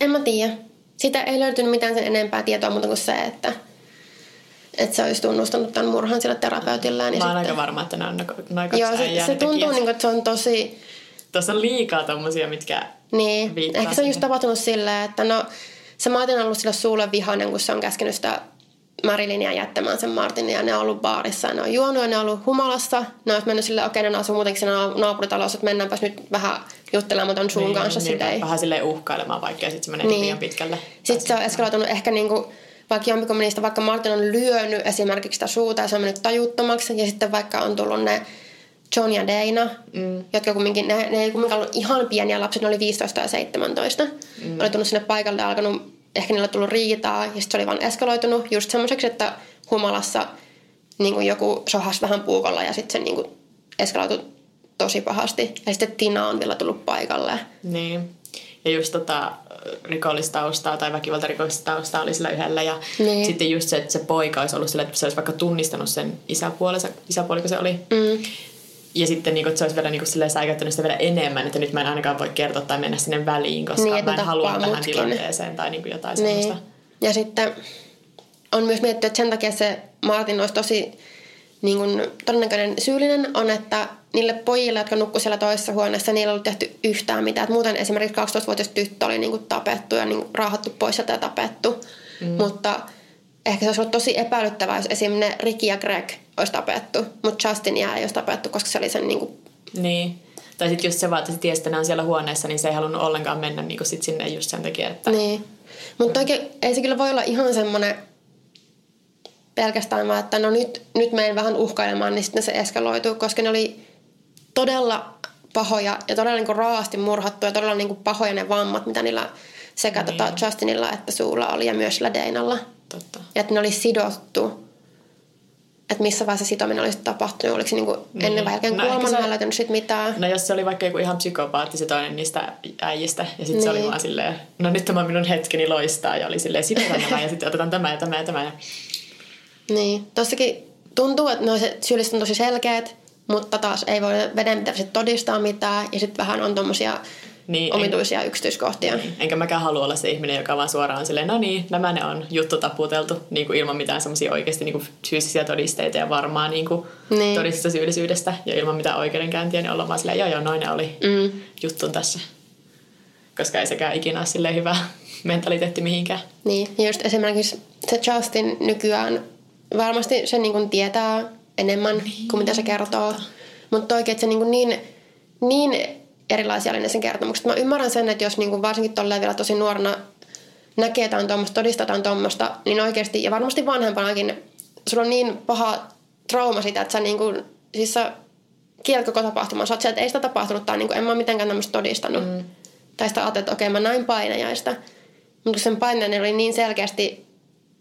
en mä tiedä sitä ei löytynyt mitään sen enempää tietoa muuta kuin se, että, että se olisi tunnustanut tämän murhan sillä terapeutilla. Niin Mä olen aika varma, että ne on noin Joo, se, se tuntuu, niin kuin, että se on tosi... Tuossa on liikaa tommosia, mitkä Niin, ehkä se on just tapahtunut silleen, että no se Martin on ollut sillä suulle vihainen, kun se on käskenyt sitä Marilynia jättämään sen Martinin ja ne on ollut baarissa ja ne on juonut ja ne on ollut humalassa. Ne on mennyt sille, okei okay, ne asuu muutenkin siinä naapuritalossa, että mennäänpäs nyt vähän juttelemaan ton sun niin, kanssa. Niin, niin, vähän silleen uhkailemaan vaikka ja sitten se menee niin. liian pitkälle. Sitten se on eskaloitunut ehkä niinku, vaikka jompikummin niistä, vaikka Martin on lyönyt esimerkiksi sitä suuta ja se on mennyt tajuttomaksi ja sitten vaikka on tullut ne John ja Dana, mm. jotka kumminkin, ne, ne ei kumminkaan ollut ihan pieniä lapsia, ne oli 15 ja 17. Mm. Oli tullut sinne paikalle ja alkanut ehkä niillä on tullut riitaa ja sitten se oli vaan eskaloitunut just semmoiseksi, että humalassa niin kuin joku sohas vähän puukolla ja sitten se niin kuin eskaloitui tosi pahasti. Ja sitten Tina on vielä tullut paikalle. Niin. Ja just tota, rikollistaustaa tai väkivaltarikollista oli sillä yhdellä. Ja Niin. sitten just se, että se poika olisi ollut sillä, että se olisi vaikka tunnistanut sen isäpuolensa, isäpuoliko se oli. Mm. Ja sitten niin kuin, että se olisi vielä niin kuin, säikäyttänyt sitä vielä enemmän, että nyt mä en ainakaan voi kertoa tai mennä sinne väliin, koska Niin, mä en halua tappaa tähän mutkin. tilanteeseen tai niin kuin jotain Niin. semmoista. Ja sitten on myös mietitty, että sen takia se Martin olisi tosi niin kuin, todennäköinen syyllinen on, että niille pojille, jotka nukkuivat siellä toisessa huoneessa, niillä ei ollut tehty yhtään mitään. Et muuten esimerkiksi 12-vuotias tyttö oli niin kuin, tapettu ja niin raahattu pois sieltä ja tapettu. Mm. Mutta ehkä se olisi ollut tosi epäilyttävää, jos esimerkiksi ne Ricky ja Greg olisi tapettu, mutta Justinia ei olisi tapettu, koska se oli sen niin kuin, Niin. Tai sitten just se vaan, että se tiesi, että ne on siellä huoneessa, niin se ei halunnut ollenkaan mennä niin kuin sit sinne just sen takia, että... Niin. Mutta oikein ei se kyllä voi olla ihan semmoinen pelkästään vaan, että no nyt, nyt menen vähän uhkailemaan, niin sitten se eskaloituu, koska ne oli todella pahoja ja todella niin raasti murhattu ja todella niin pahoja ne vammat, mitä niillä sekä niin. tota Justinilla että Suulla oli ja myös sillä Deinalla. Totta. Ja että ne oli sidottu. Että missä vaiheessa sitominen olisi tapahtunut, oliko se niin kuin Niin. ennen vai jälkeen No kuoleman, se- löytänyt sit mitään. No jos se oli vaikka joku ihan psykopaatti se toinen niistä äijistä, ja sitten se oli Niin. vaan silleen, no nyt tämä on minun hetkeni loistaa, ja oli silleen, sidotaan nämä, ja sitten otetaan tämä ja tämä ja tämä. Ja... Niin, tossakin tuntuu, että no se syylliset on tosi selkeät, mutta taas ei voi veden pitäisi todistaa mitään ja sitten vähän on tommosia Niin, omituisia yksityiskohtia. En, enkä mäkään halua olla se ihminen, joka vaan suoraan silleen, no niin, nämä ne on juttu taputeltu, niin kuin ilman mitään semmoisia oikeasti niin kuin fyysisiä todisteita ja varmaa niin kuin Niin. todistusta syyllisyydestä, ja ilman mitään oikeudenkäyntiä, niin olla vaan silleen, joo joo, noin ne oli Mm. juttu tässä. Koska ei sekään ikinä ole hyvä *laughs* mentaliteetti mihinkään. Niin, ja just esimerkiksi se Justin nykyään varmasti se niin kuin tietää enemmän niin, kuin mitä se kertoo. Mutta oikein, että se niin, kuin niin, niin erilaisia oli ne sen kertomukset. Mä ymmärrän sen, että jos niin kuin varsinkin tolleen vielä tosi nuorena näkee jotain tuommoista, todistetaan tuommoista, niin oikeasti, ja varmasti vanhempanakin, sulla on niin paha trauma sitä, että sä niin kuin, siis sä kielät koko tapahtuman. Sä oot sieltä, että ei sitä tapahtunut, tai niin kuin, en mä mitenkään tämmöistä todistanut. Mm. Tai sitä ajattelet, että okei, mä näin painajaista. Mutta sen painajainen oli niin selkeästi,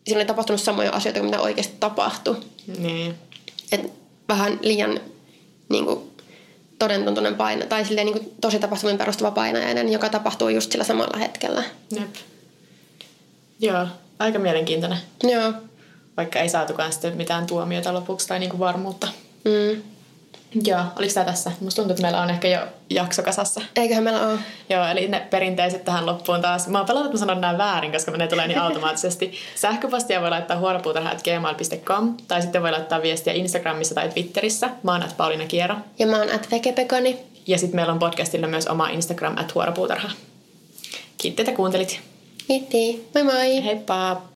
siinä oli tapahtunut samoja asioita kuin mitä oikeasti tapahtui. Niin. Et vähän liian niin kuin, todentuntunen paina, tai silleen, niin kuin, tosi tapahtumiin perustuva painajainen, joka tapahtuu just sillä samalla hetkellä. Jep. Joo, aika mielenkiintoinen. Joo. Vaikka ei saatukaan sitten mitään tuomiota lopuksi tai niinku varmuutta. Mm. Joo, oliko tämä tässä? Musta tuntuu, että meillä on ehkä jo jakso kasassa. Eiköhän meillä ole. Joo, eli ne perinteiset tähän loppuun taas. Mä oon pelannut, että mä sanon nämä väärin, koska ne tulee niin automaattisesti. *laughs* Sähköpostia voi laittaa huoropuutarha.gmail.com tai sitten voi laittaa viestiä Instagramissa tai Twitterissä. Mä oon at Pauliina Kiero. Ja mä oon at Vekepekoni. Ja sitten meillä on podcastilla myös oma Instagram at huoropuutarha. Kiitti, että kuuntelit. Kiitti. Moi moi. Heippa!